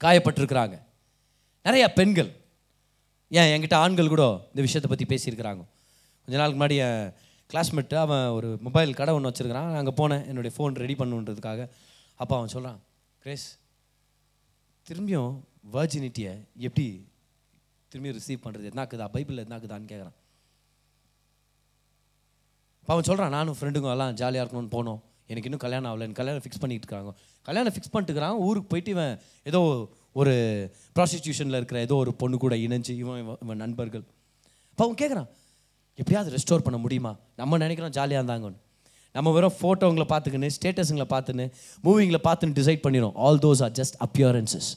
காயப்பட்டிருக்கிறாங்க. நிறைய பெண்கள். ஏன் என்கிட்ட ஆண்கள் கூட இந்த விஷயத்தை பற்றி பேசியிருக்கிறாங்க. கொஞ்ச நாளுக்கு முன்னாடி என் கிளாஸ்மேட்டு அவன் ஒரு மொபைல் கடை ஒன்று வச்சுருக்கிறான். அங்கே போனேன். என்னுடைய ஃபோன் ரெடி பண்ணுன்றதுக்காக. அப்போ அவன் சொல்கிறான் கிரேஸ் திரும்பியும் வர்ஜினிட்டியை எப்படி திரும்பியும் ரிசீவ் பண்ணுறது என்னாக்குதா? பைபிளில் என்னாக்குதான்னு கேட்குறான் இப்போ அவன் சொல்கிறான் நானும் ஃப்ரெண்டுங்க எல்லாம் ஜாலியாக இருக்கணும்னு போனோம். எனக்கு இன்னும் கல்யாணம் ஆகலை. எனக்கு கல்யாணம் ஃபிக்ஸ் பண்ணிட்டு இருக்காங்க. கல்யாணம் ஃபிக்ஸ் பண்ணிட்டுக்கிறான் ஊருக்கு போயிட்டு இவன் ஏதோ ஒரு ப்ராஸ்டிடியூஷனில் இருக்கிற ஏதோ ஒரு பொண்ணு கூட இணைஞ்சு இவன் இவன் இவன் நண்பர்கள். இப்போ அவன் கேட்குறான் எப்படியாவது ரெஸ்டோர் பண்ண முடியுமா? நம்ம நினைக்கிறோம் ஜாலியாக இருந்தாங்கன்னு. நம்ம வெறும் ஃபோட்டோங்களை பார்த்துக்கின்னு ஸ்டேட்டஸுங்களை பார்த்துன்னு மூவிங்களை பார்த்துன்னு டிசைட் பண்ணிடும் all those are just appearances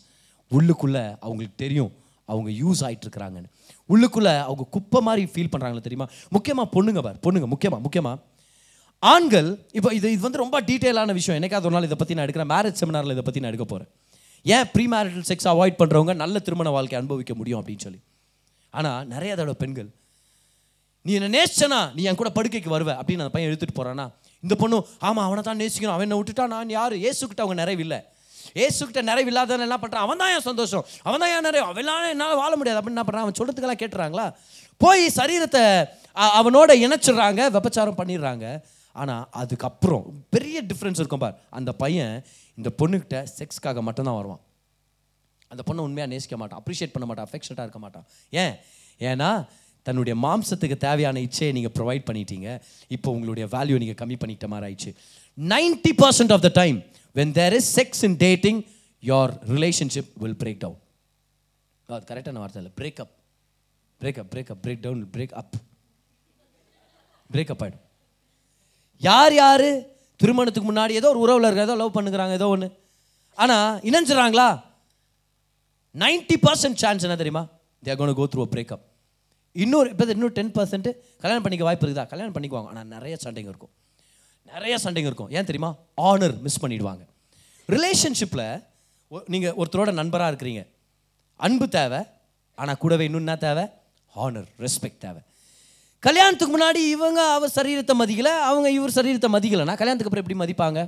உள்ளுக்குள்ளே அவங்களுக்கு தெரியும் அவங்க யூஸ் ஆகிட்டு இருக்கிறாங்கன்னு. உள்ளுக்குள்ளே அவங்க குப்பை மாதிரி ஃபீல் பண்ணுறாங்களே தெரியுமா? முக்கியமாக பொண்ணுங்க பார் பொண்ணுங்க முக்கியமாக முக்கியமாக ஆண்கள் இப்போ இது இது வந்து ரொம்ப டீட்டெயிலான விஷயம். என்னைக்காவது ஒரு நாள் இதை பற்றி நான் எடுக்கிறேன். மேரேஜ் செமினாரில் இதை பற்றி நான் எடுக்க போகிறேன் ஏன் ப்ரீ மேரிட்டல் செக்ஸ் அவாய்ட் பண்ணுறவங்க நல்ல திருமண வாழ்க்கை அனுபவிக்க முடியும் அப்படின்னு சொல்லி? ஆனால் நிறைய தடவை பெண்கள் நீ என்ன நேசிச்சனா? நீ என் கூட படுக்கைக்கு வருவ? அப்படின்னு அந்த பையன் எடுத்துகிட்டு போகிறானா இந்த பொண்ணு ஆமாம் அவனை தான் நேசிக்கணும். அவனை விட்டுட்டா நான் யார்? ஏசுக்கிட்ட அவங்க நிறைவில்லை. ஏசுக்கிட்ட நிறைவு இல்லாதவன் என்ன பண்ணுறான் அவன் தான் என் சந்தோஷம். அவன் தான் என் நிறைய அவெல்லாம் என்னால் வாழ முடியாது. அப்படின்னு என்ன பண்ணுறான் அவன் சொல்கிறதுக்கெல்லாம் கேட்டுறாங்களா? போய் சரீரத்தை அவனோட இணைச்சிடுறாங்க விபச்சாரம் பண்ணிடுறாங்க. ஆனால் அதுக்கப்புறம் பெரிய டிஃப்ரென்ஸ் இருக்கும் பார். அந்த பையன் இந்த பொண்ணுக்கிட்ட செக்ஸ்க்காக மட்டும்தான் வருவான். அந்த பொண்ணை உண்மையாக நேசிக்க மாட்டான் அப்ரிஷியேட் பண்ண மாட்டான் அஃபெக்ஷனாக இருக்க மாட்டான். ஏன்? ஏன்னா தன்னுடைய மாம்சத்துக்கு தேவையான இச்சையை நீங்கள் ப்ரொவைட் பண்ணிட்டீங்க. இப்போ உங்களுடைய வேல்யூ நீங்கள் கம்மி பண்ணிட்ட மாதிரி ஆயிடுச்சு. Ninety percent of the time when there is sex in dating your relationship will break down அது கரெக்டான வார்த்தை இல்லை. Breakup breakup breakup break down break up breakup ஆகிடும் யார் யார்? திருமணத்துக்கு முன்னாடி ஏதோ ஒரு உறவில் இருக்க ஏதோ லவ் பண்ணுறாங்க ஏதோ ஒன்று ஆனால் இணைஞ்சிடறாங்களா? நைன்டி பர்சன்ட் சான்ஸ் என்ன தெரியுமா? They gonna go through breakup இன்னொரு இப்போ இன்னும் டென் பர்சன்ட்டு கல்யாணம் பண்ணிக்க வாய்ப்பு இருக்குதா? கல்யாணம் பண்ணிக்குவாங்க. ஆனால் நிறைய சண்டைங்க இருக்கும். நிறைய சண்டைங்க இருக்கும். ஏன் தெரியுமா? ஆனர் மிஸ் பண்ணிடுவாங்க. ரிலேஷன்ஷிப்பில் நீங்கள் ஒருத்தரோட நண்பராக இருக்கிறீங்க. அன்பு தேவை ஆனால் கூடவே இன்னும் என்ன தேவை? ஆனர் ரெஸ்பெக்ட் தேவை. கல்யாணத்துக்கு முன்னாடி இவங்க அவர் சரீரத்தை மதிக்கலை அவங்க இவர் சரீரத்தை மதிக்கலைன்னா கல்யாணத்துக்கு அப்புறம் எப்படி மதிப்பாங்க?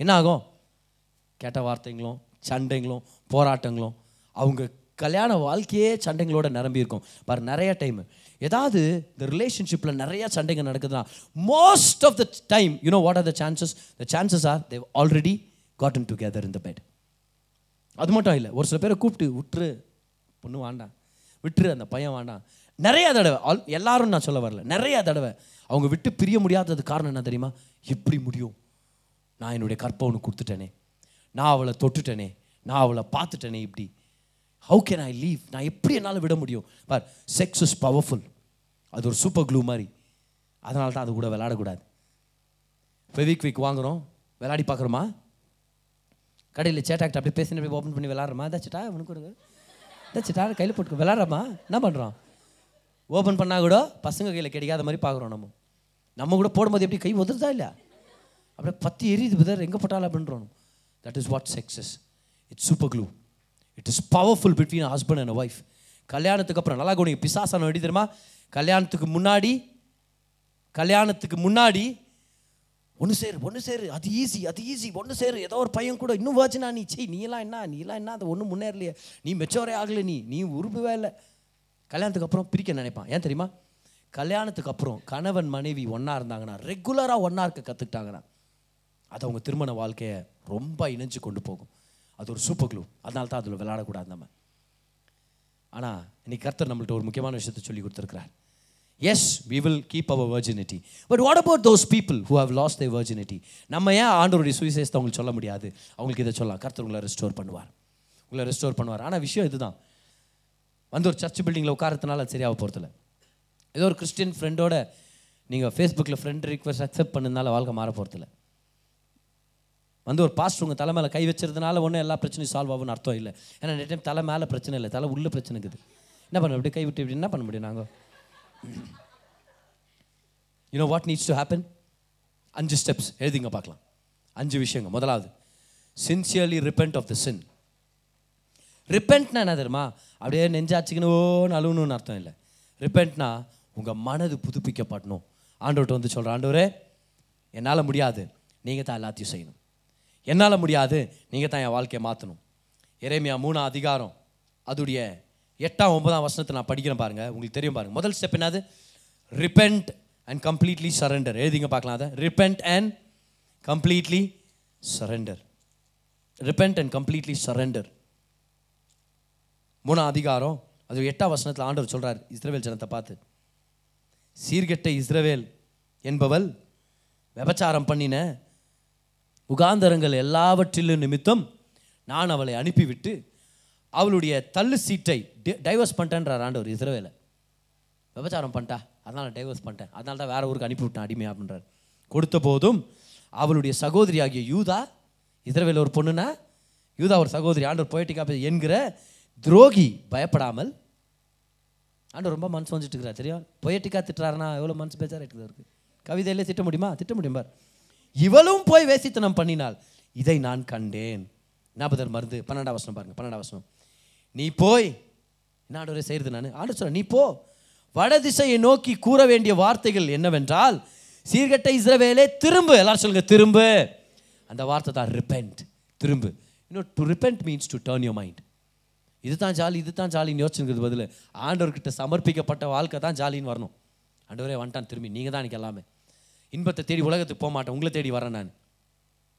என்ன ஆகும்? கேட்ட வார்த்தைங்களும் சண்டைங்களும் போராட்டங்களும் அவங்க கல்யாண வாழ்க்கையே சண்டைங்களோட நிரம்பி இருக்கும். பாரு நிறைய டைம் ஏதாவது இந்த ரிலேஷன்ஷிப்பில் நிறைய சண்டைங்க நடக்குதுன்னா most of the time you know what are the chances the chances are they've already gotten together in the bed அது மட்டும் இல்லை ஒரு சில பேரை கூப்பிட்டு விட்டுரு பொண்ணு வேண்டாம் விட்டுரு அந்த பையன் வேண்டாம் நிறைய தடவை ஆல் எல்லாரும் நான் சொல்ல வரல நிறைய தடவை அவங்க விட்டு பிரிய முடியாதது காரணம் என்ன தெரியுமா? எப்படி முடியும்? நான் என்னுடைய கற்பவனுக்கு கொடுத்துட்டேனே. நான் அவளை தொட்டுட்டேனே. நான் அவளை பார்த்துட்டேனே இப்படி. ஹவு கேன் ஐ லீவ் நான் எப்படி என்னால் விட முடியும்? பார் செக்ஸ் இஸ் பவர்ஃபுல் அது ஒரு சூப்பர் க்ளூ மாதிரி. அதனால தான் அது கூட விளையாடக்கூடாது. ஃபெவிக் வீக் வாங்குகிறோம் விளையாடி பார்க்குறோமா? கடையில் சேட்டாக்கிட்ட அப்படியே பேசினே ஓப்பன் பண்ணி விளாட்றமா தச்சிட்டா உனக்கு ஒரு தச்சிட்டா கையில் போட்டு விளாட்றமா என்ன பண்ணுறான் ஓப்பன் பண்ணால் கூட பசங்க கையில் கிடைக்காத மாதிரி பார்க்குறோம் நம்ம. நம்ம கூட போடும்போது எப்படி கை உதறதா இல்லையா? அப்படியே பத்து எரியுது பிதர் எங்கே போட்டாலும் அப்படின்றோம் that is what success it's super glue it is powerful between husband and wife கல்யாணத்துக்கு அப்புறம் நல்லா கூட பிசாசான எப்படி தெரியுமா? கல்யாணத்துக்கு முன்னாடி கல்யாணத்துக்கு முன்னாடி ஒன்று சேரு ஒன்று சேரு அது ஈஸி அது ஈஸி ஒன்று சேரு. ஏதோ ஒரு பையன் கூட இன்னும் வாச்சுனா நீ சீ நீ எல்லாம் என்ன நீ எல்லாம் என்ன அது ஒன்றும் முன்னேறலையே. நீ மெச்சோரே ஆகலை நீ நீ உருபவே இல்லை. கல்யாணத்துக்கு அப்புறம் பிரிக்க நினைப்பான். ஏன் தெரியுமா? கல்யாணத்துக்கு அப்புறம் கணவன் மனைவி ஒன்றா இருந்தாங்கன்னா ரெகுலராக ஒன்றா இருக்க கற்றுக்கிட்டாங்கன்னா அது அவங்க திருமண வாழ்க்கையை ரொம்ப இணைஞ்சு கொண்டு போகும். அது ஒரு சூப்பர் க்ளூ அதனால தான் அதில் விளையாடக்கூடாது நம்ம. ஆனால் இன்னைக்கு கர்த்தர் நம்மள்ட்ட ஒரு முக்கியமான விஷயத்தை சொல்லி கொடுத்துருக்கிறார். Yes we will keep our virginity but what about those people who have lost they virginity நம்ம ஏன் ஆண்டோருடைய சுவிசேஷத்தை அவங்களுக்கு சொல்ல முடியாது? அவங்களுக்கு இதை சொல்லலாம். கர்த்தர் உங்களை ரெஸ்டோர் பண்ணுவார். உங்களை ரெஸ்டோர் பண்ணுவார். ஆனால் விஷயம் இதுதான். வந்து ஒரு சர்ச் பில்டிங்கில் உட்காரத்துனால அது சரியாக போகிறதில்ல ஏதோ ஒரு கிறிஸ்டியன் ஃப்ரெண்டோட நீங்கள் ஃபேஸ்புக்கில் ஃப்ரெண்ட் ரிக்வஸ்ட் அக்செப்ட் பண்ணதுனால வாழ்க்கை மாற போகிறதில்ல வந்து ஒரு பாஸ்ட் உங்கள் தலை மேலே கை வச்சதுனால ஒன்றும் எல்லா பிரச்சனையும் சால்வ் ஆகும்னு அர்த்தம் இல்லை. ஏன்னா நிறைய டைம் தலை மேலே பிரச்சனை இல்லை தலை உள்ள பிரச்சனை இருக்குது. என்ன பண்ண இப்படி கை விட்டு இப்படி என்ன பண்ண முடியும் நாங்கள் you know what needs to happen அஞ்சு ஸ்டெப்ஸ் எழுதிங்க பார்க்கலாம். அஞ்சு விஷயங்கள். முதலாவது sincerely repent of the sin ரிப்பெண்ட்னா என்ன தெரியுமா? அப்படியே நெஞ்சாச்சுக்கணும் ஓன்னு அழுவணும்னு அர்த்தம் இல்லை. ரிப்பெண்ட்னா உங்கள் மனது புதுப்பிக்கப்படணும். ஆண்டவர்கிட்ட வந்து சொல்கிற ஆண்டவரே என்னால் முடியாது. நீங்கள் தான் எல்லாத்தையும் செய்யணும். என்னால் முடியாது. நீங்கள் தான் என் வாழ்க்கையை மாற்றணும் இறைமையா மூணாம் அதிகாரம் அதுடைய எட்டாம் ஒன்பதாம் வசனத்தை நான் படிக்கிறேன் பாருங்கள் உங்களுக்கு தெரியும் பாருங்கள் முதல் ஸ்டெப் என்னது? ரிப்பெண்ட் அண்ட் கம்ப்ளீட்லி சரண்டர் எழுதிங்க பார்க்கலாம் அதை. Repent and completely surrender repent and completely surrender மூணாம் அதிகாரம் அது எட்டாம் வசனத்தில் ஆண்டவர் சொல்கிறார் இஸ்ரவேல் ஜனத்தை பார்த்து. சீர்கெட்ட இஸ்ரவேல் என்பவள் விபச்சாரம் பண்ணின உகாந்தரங்கள் எல்லாவற்றிலும் நிமித்தம் நான் அவளை அனுப்பிவிட்டு அவளுடைய தள்ளு சீட்டை டைவர்ஸ் பண்ணிட்டேன்றார் ஆண்டவர் இஸ்ரவேலை. விபச்சாரம் பண்ணிட்டா? அதனால் டைவர்ஸ் பண்ணிட்டேன். அதனால தான் வேறு ஊருக்கு அனுப்பிவிட்டேன் அடிமை அப்படின்றார். கொடுத்த போதும் அவளுடைய சகோதரி ஆகிய யூதா இஸ்ரவேல் ஒரு பொண்ணுனா யூதா ஒரு சகோதரி ஆண்டவர் போயிட்டிக்கா என்கிற துரோகி. பயப்படாமல். ஆண்டு ரொம்ப மனசு வந்துட்டு இருக்கிறார் தெரியும்? பொயட்டிக்காக திட்டுறாருன்னா எவ்வளோ மனசு பேச்சார இருக்கு கவிதையிலே திட்ட முடியுமா? திட்ட முடியும் பார். இவளும் போய் வேசித்தனம் பண்ணினாள் இதை நான் கண்டேன். ஞாபகர் மருந்து பன்னெண்டாம் வசனம் பாருங்க பன்னெண்டாம் வசனம். நீ போய் என்ன ஆண்டவரே செய்கிறது நான்? ஆண்டு சொல்ல நீ போ. வடதிசையை நோக்கி கூற வேண்டிய வார்த்தைகள் என்னவென்றால் சீர்கட்ட இஸ்ரவேலே திரும்பு. எல்லாரும் சொல்லுங்க திரும்பு. அந்த வார்த்தை தான் ரிப்பெண்ட் திரும்பு. You know to repent means to turn your mind இதுதான் ஜாலி இதுதான் ஜாலின்னு யோசிச்சுங்கிறது பதில். ஆண்டவர்கிட்ட சமர்ப்பிக்கப்பட்ட வாழ்க்கை தான் ஜாலின்னு வரணும். ஆண்டவரே வந்துட்டான் திரும்பி. நீங்கள் தான் எனக்கு எல்லாமே. இன்பத்தை தேடி உலகத்துக்கு போக மாட்டேன். உங்களை தேடி வரேன் நான்.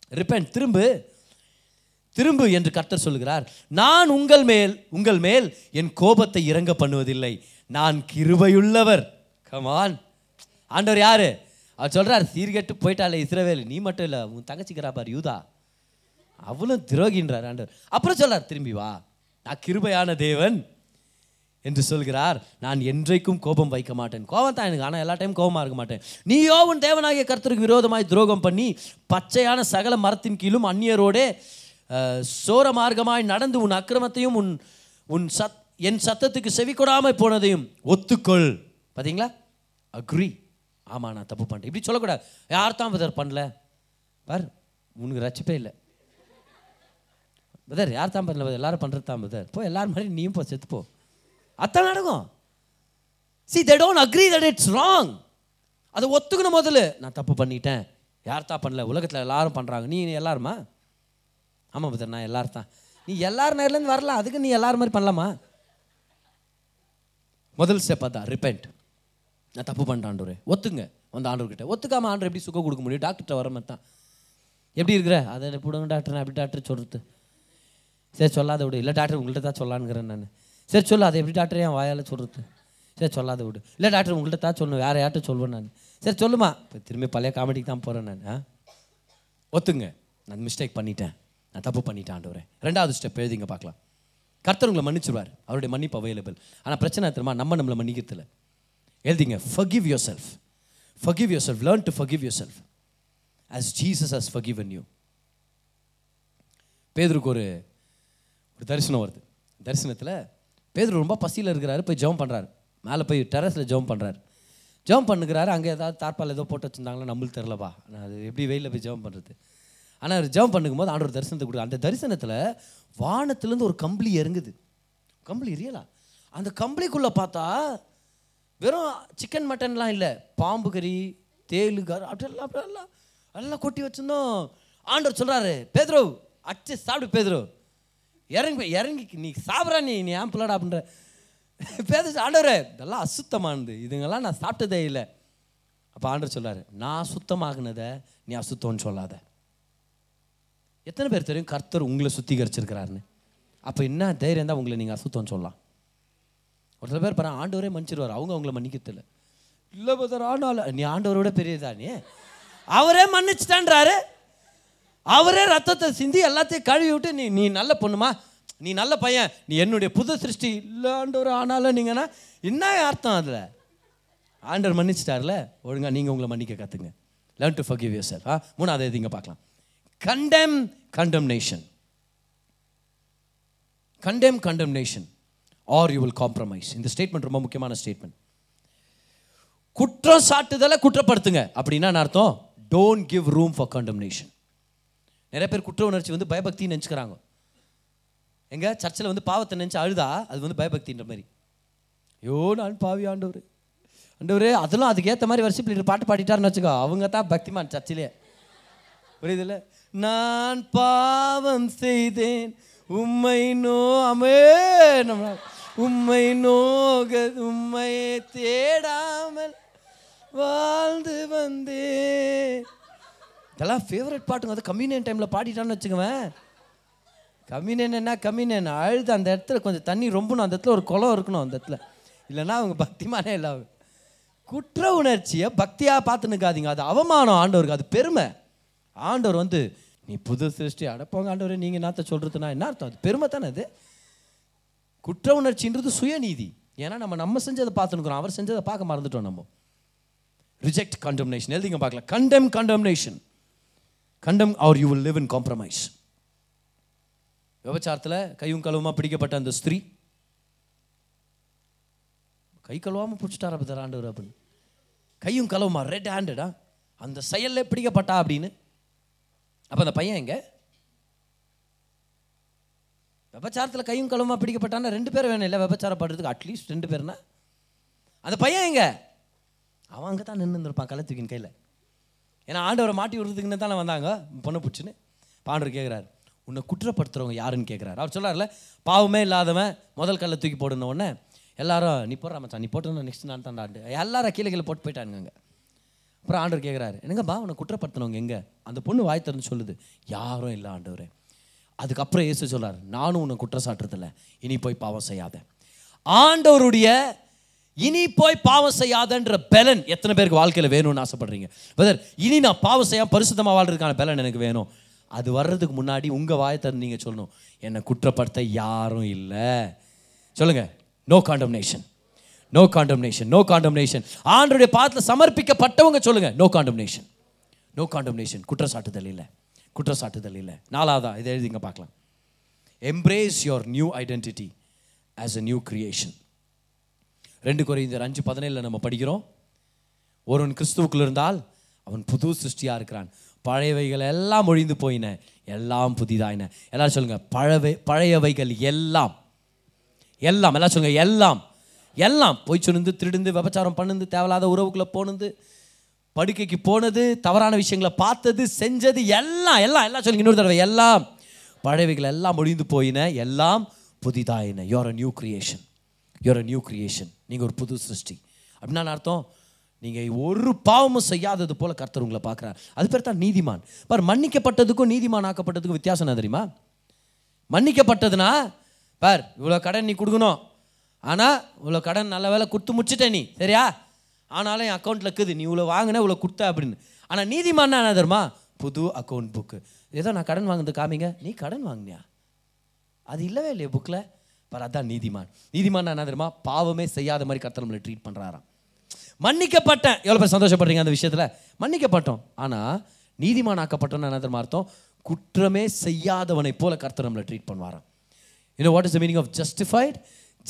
ரிப்பேன் திரும்பு. திரும்பு என்று கர்த்தர் சொல்லுகிறார். நான் உங்கள் மேல் உங்கள் மேல் என் கோபத்தை இறங்க பண்ணுவதில்லை. நான் கிருபையுள்ளவர். கமான் ஆண்டவர் யாரு? அவர் சொல்கிறார் சீர்கெட்டு போயிட்டாலே இஸ்ரவேல். நீ மட்டும் இல்லை உன் தங்கச்சிக்கிறா பார் யூதா. அவளும் துரோகின்றார் ஆண்டவர். அப்புறம் சொல்கிறார் திரும்பி வா. நான் கிருபையான தேவன் என்று சொல்கிறார். நான் என்றைக்கும் கோபம் வைக்க மாட்டேன். கோபம் தான் எனக்கு ஆனால் எல்லா டைம் கோபமாக இருக்க மாட்டேன். நீயோ உன் தேவனாகிய கருத்தருக்கு விரோதமாய் துரோகம் பண்ணி பச்சையான சகல மரத்தின் கீழும் அந்நியரோடே சோர மார்க்கமாய் நடந்து உன் அக்கிரமத்தையும் உன் உன் சத் என் சத்தத்துக்கு செவி கொடாமல் போனதையும் ஒத்துக்கொள். பார்த்தீங்களா அக்ரி ஆமாம் நான் தப்பு பண்ணிட்டேன். இப்படி சொல்லக்கூடாது. யார் தான் பதர் பண்ணல? பார் உனக்கு ரச்சிப்பே இல்லை. பதர் யார் தான் பண்ணல பதர் எல்லாரும் பண்ணுறது தான் பதர் போ எல்லாரும் மாதிரி நீயும் போ செத்து போ. அத்தான் நடக்கும். See they don't agree that it's wrong அதை ஒத்துக்கணும் முதல்ல. நான் தப்பு பண்ணிட்டேன். யார் தான் பண்ணல? உலகத்தில் எல்லாரும் பண்ணுறாங்க நீ எல்லாருமா? ஆமாம் பதர் நான் எல்லாரும் தான். நீ எல்லார் நேரிலேருந்து வரல. அதுக்கு நீ எல்லார் மாதிரி பண்ணலாமா? முதல் ஸ்டெப் அதான். ரிப்பெண்ட் நான் தப்பு பண்ணிட்டேன் ஆண்டவரே. ஒத்துங்க. வந்து ஆண்டவர்கிட்ட. ஒத்துக்காமல் ஆண்டவர் எப்படி சுகம் கொடுக்க முடியும்? டாக்டர்கிட்ட வர மாதிரி தான். எப்படி இருக்கிற? அதை போடுங்க டாக்டர் நான் டாக்டர் சொல்கிறது சரி சொல்லாத விடு. இல்லை டாக்டர் உங்கள்கிட்ட தான் சொல்லான்ங்கிறேன் நான். சரி சொல்லு அதை எப்படி டாக்டர் என் வாயால் சொல்கிறது சரி சொல்லாத விடு. இல்லை டாக்டர் உங்கள்கிட்ட தான் சொல்லணும். வேறு யார்கிட்ட சொல்லுவேன் நான். சரி சொல்லுமா. இப்போ திரும்பி பழைய காமெடிக்கு தான் போகிறேன் நான் ஆ? ஒத்துங்க. நான் மிஸ்டேக் பண்ணிட்டேன். நான் தப்பு பண்ணிட்டேன் ஆண்டவரே. ரெண்டாவது ஸ்டெப் எழுதிங்க பார்க்கலாம். கர்த்தர் உங்களை மன்னிச்சுருவார். அவருடைய மன்னிப்பு அவைலபிள் ஆனால் பிரச்சனை தெரியுமா? நம்ம நம்மளை மன்னிக்கிறதில்ல. எழுதிங்க forgive yourself forgive yourself. Self learn learn to forgive as Jesus as has அன் யூ பேதருக்கு ஒரு ஒரு தரிசனம் வருது. தரிசனத்தில் பேதர் ரொம்ப பசியில் இருக்கிறாரு போய் ஜெபம் பண்ணுறாரு மேலே போய் டெரஸில் ஜெபம் பண்ணுறாரு ஜெபம் பண்ணுகிறாரு அங்கே ஏதாவது தார்பால் ஏதோ போட்டு வச்சுருந்தாங்களா நம்மளுக்கு தெரிலப்பா நான் அது எப்படி வெயிலில் போய் ஜெபம் பண்ணுறது ஆனால் அவர் ஜெபம் பண்ணும்போது ஆண்டவர் தரிசனத்தை கொடுக்கு அந்த தரிசனத்தில் வானத்துலேருந்து ஒரு கம்பளி இறங்குது. கம்பளி ரியலா? அந்த கம்பளிக்குள்ளே பார்த்தா வெறும் சிக்கன் மட்டன்லாம் இல்லை. பாம்பு கறி தேலு கறி அப்படியெல்லாம் அப்படியெல்லாம் எல்லாம் கொட்டி வச்சுருந்தோம். ஆண்டவர் சொல்கிறாரு பேதுரு அச்சு சாப்பிடு பேதுரோ. இறங்கி இறங்கி நீ சாப்பிட்றா நீ நீ ஏன் பிள்ளாடா அப்படின்ற. பேச ஆண்டவரே இதெல்லாம் அசுத்தமானது. இதுங்கெல்லாம் நான் சாப்பிட்டதே இல்லை. அப்போ ஆண்டவர் சொல்கிறார் நான் சுத்தமாகினதை நீ அசுத்தம்னு சொல்லாத. எத்தனை பேர் தெரியும் கர்த்தர் உங்களை சுத்திகரிச்சிருக்கிறாருன்னு? அப்போ என்ன தைரியம் தான் உங்களை நீங்கள் அசுத்தம்னு சொல்லலாம். ஒரு சில பேர் பாரு ஆண்டவரே மன்னிச்சிருவார். அவங்க அவங்கள மன்னிக்கிறதில்ல இல்லை பதர் ஆனால நீ ஆண்டவரோட பெரியதா நீ? அவரே மன்னிச்சிட்டான்றாரு. அவரே ரத்தத்தை சிந்தி எல்லாத்தையும் கழுவி விட்டு நீ நீ நல்ல பொண்ணுமா? நீ நல்ல பையன். நீ என்னுடைய புது சிருஷ்டி இல்லாண்டவர் ஆனாலும் நீங்கன்னா என்ன? அர்த்தம் அதில்? ஆண்டர் மன்னிச்சிட்டார்ல? ஒழுங்காக நீங்கள் உங்களை மன்னிக்க கற்றுங்க லேர்ன் டு forgive yourself. ஆ மூணாவது எதுங்க பார்க்கலாம். Condemn condemnation condemn condemnation or you will compromise இந்த ஸ்டேட்மெண்ட் ரொம்ப முக்கியமான ஸ்டேட்மெண்ட் குற்றம் சாட்டுதலை குற்றப்படுத்துங்க. அப்படின்னா என்ன அர்த்தம்? Don't give room for condemnation நிறைய பேர் குற்ற உணர்ச்சி வந்து பயபக்தின்னு நினச்சிக்கிறாங்க. எங்க? சர்ச்சில் வந்து பாவத்தை நினச்சி அழுதா அது வந்து பயபக்தின்ற மாதிரி. ஐயோ நான் பாவி ஆண்டவர். ஆண்டவர் அதெல்லாம் அதுக்கேற்ற மாதிரி வருஷம் லீடர் பாட்டு பாடிட்டாருன்னு வச்சுக்கோ அவங்க தான் பக்திமான் சர்ச்சிலே. புரியுதுல்ல? நான் பாவம் செய்தேன் உம்மை நோ அமே நம்ம உம்மை நோக உம்மை தேடாமல் வாழ்ந்து வந்தேன். இதெல்லாம் ஃபேவரட் பாட்டுங்க. அது கம்யூனியன் டைமில் பாடிட்டான்னு வச்சுக்குவேன். கம்யூனியன் என்ன கம்யூனியன் அழுது அந்த இடத்துல கொஞ்சம் தண்ணி ரொம்பணும். அந்த இடத்துல ஒரு குளம் இருக்கணும் அந்த இடத்துல. இல்லைன்னா அவங்க பக்திமானே இல்லை. அவங்க குற்ற உணர்ச்சியை பக்தியாக பார்த்து நிற்காதீங்க அது அவமானம் ஆண்டவருக்கு. அது பெருமை. ஆண்டவர் வந்து நீ புது சிருஷ்டி அடப்போங்க ஆண்டவர். நீங்கள் என்னத்த சொல்கிறதுனா என்ன அர்த்தம்? அது பெருமை தானே அது? குற்ற உணர்ச்சின்றது சுயநீதி. ஏன்னா நம்ம நம்ம செஞ்சதை பார்த்துனுக்குறோம். அவர் செஞ்சதை பார்க்க மறந்துட்டோம் நம்ம. ரிஜெக்ட் கண்டம்னேஷன் எழுதிங்க பார்க்கலாம். Condemn condemnation condemn or you will live in compromise விபச்சாரத்தில் கையும் கழுவுமா பிடிக்கப்பட்ட அந்த ஸ்திரீ. கை கழுவாமல் பிடிச்சிட்டாரா பத்தர் ஆண்டவர் அப்படின்னு. கையும் கழுவுமா ரெட் ஹேண்டடா அந்த செயல்ல பிடிக்கப்பட்டா அப்படின்னு. அப்போ அந்த பையன் எங்கே? விபச்சாரத்தில் கையும் கழுவுமா பிடிக்கப்பட்டான்னா ரெண்டு பேர் வேணும் இல்லை விபச்சாரம் அட்லீஸ்ட் ரெண்டு பேர்னா? அந்த பையன் எங்கே? அவன் அங்கே தான் நின்று இருந்திருப்பான் கழுத்துக்கின் கையில். ஏன்னா ஆண்டவரை மாட்டி விடுறதுக்குன்னு தானே வந்தாங்க? பொண்ணை பிடிச்சின்னு. பாண்டவர் கேட்குறாரு உன்னை குற்றப்படுத்துறவங்க யாருன்னு கேட்குறாரு அவர் சொல்றாருல பாவமே இல்லாதவன் முதல் கல்லை தூக்கி போடுன உடனே எல்லாரும் நீ போடுற மச்சான் நீ போட்டு நெக்ஸ்ட் நான் தாண்டாண்டு எல்லாரும் கீழே கீழே போட்டு போயிட்டானுங்க அப்புறம் ஆண்டவர் கேட்குறாரு என்னங்கப்பா உன்னை குற்றப்படுத்தினவங்க எங்கே? அந்த பொண்ணு வாய் திறந்து சொல்லுது யாரும் இல்லை ஆண்டவர். அதுக்கப்புறம் இயேசு சொல்கிறார் நானும் உன்னை குற்றம் சாட்டுறதில்ல இனி போய் பாவம் செய்யாத. ஆண்டவருடைய இனி போய் பாவம் செய்யாதன்ற பலன் எத்தனை பேருக்கு வாழ்க்கையில் வேணும்னு ஆசைப்படுறீங்க? பிரதர் இனி நான் பாவம் செய்யாமல் பரிசுத்தமாக வாழ்றதுக்கான பலன் எனக்கு வேணும். அது வர்றதுக்கு முன்னாடி உங்கள் வாயத்தை நீங்கள் சொல்லணும். என்னை குற்றப்படுத்த யாரும் இல்லை. சொல்லுங்கள் no condemnation no condemnation no condemnation ஆண்டருடைய பாதத்தில் சமர்ப்பிக்கப்பட்டவங்க சொல்லுங்கள் நோ காண்டம்னேஷன் நோ காண்டம்னேஷன் குற்றச்சாட்டுதல் இல்லை. குற்றச்சாட்டுதல் இல்லை. நாலாவதா? இதை எழுதிங்க பார்க்கலாம். Embrace your new identity as a new creation ரெண்டு குறைந்தர் அஞ்சு பதினேழில் நம்ம படிக்கிறோம். ஒருவன் கிறிஸ்துவுக்குள் இருந்தால் அவன் புது சிருஷ்டியாக இருக்கிறான். பழையவைகள் எல்லாம் ஒழிந்து போயின. எல்லாம் புதிதாயின. எல்லாரும் சொல்லுங்கள் பழவை பழையவைகள் எல்லாம். எல்லாம் எல்லாம் சொல்லுங்கள் எல்லாம். எல்லாம். போய் சொன்னது திருடுந்து விபச்சாரம் பண்ணுந்து தேவையில்லாத உறவுக்குள்ளே போனது படுக்கைக்கு போனது தவறான விஷயங்களை பார்த்தது செஞ்சது எல்லாம் எல்லாம் எல்லாம் சொல்லுங்க இன்னொரு தடவை எல்லாம். பழையவைகள் எல்லாம் ஒழிந்து போயின. எல்லாம் புதிதாயின. You're a new creation you're a new creation நீங்கள் ஒரு புது சிருஷ்டி. அப்படின்னா அர்த்தம் நீங்கள் ஒரு பாவமும் செய்யாதது போல கர்த்தர் உங்களை பார்க்குறார். அது பேர் தான் நீதிமான். பார் மன்னிக்கப்பட்டதுக்கும் நீதிமான் ஆக்கப்பட்டதுக்கும் வித்தியாசம் என்ன தெரியுமா? மன்னிக்கப்பட்டதுன்னா பார் இவ்வளோ கடன் நீ கொடுக்கணும். ஆனால் இவ்வளோ கடன் நல்ல வேலை கொடுத்து முடிச்சிட்ட நீ சரியா? ஆனாலும் என் அக்கௌண்ட்டில் இருக்குது. நீ இவ்வளோ வாங்கின இவ்வளோ கொடுத்த அப்படின்னு. ஆனால் நீதிமான் என்ன தெரியுமா? புது அக்கௌண்ட் புக்கு ஏதோ நான் கடன் வாங்கினது காமிங்க. நீ கடன் வாங்கினியா? அது இல்லவே இல்லையே புக்கில் பார் அதான் நீதிமான். நீதிமான் என்ன தெரியுமா? பாவமே செய்யாத மாதிரி கர்த்தர் நம்மளை ட்ரீட் பண்ணுறாராம் மன்னிக்கப்பட்டேன். எவ்வளோ பேர் சந்தோஷப்படுறீங்க அந்த விஷயத்தில்? மன்னிக்கப்பட்டோம். ஆனால் நீதிமான் ஆக்கப்பட்டோம்னு என்ன தெரியுமா அர்த்தம்? குற்றமே செய்யாதவனை போல கர்த்தர் நம்மளை treat பண்ணுவாராம். You know what is the meaning of justified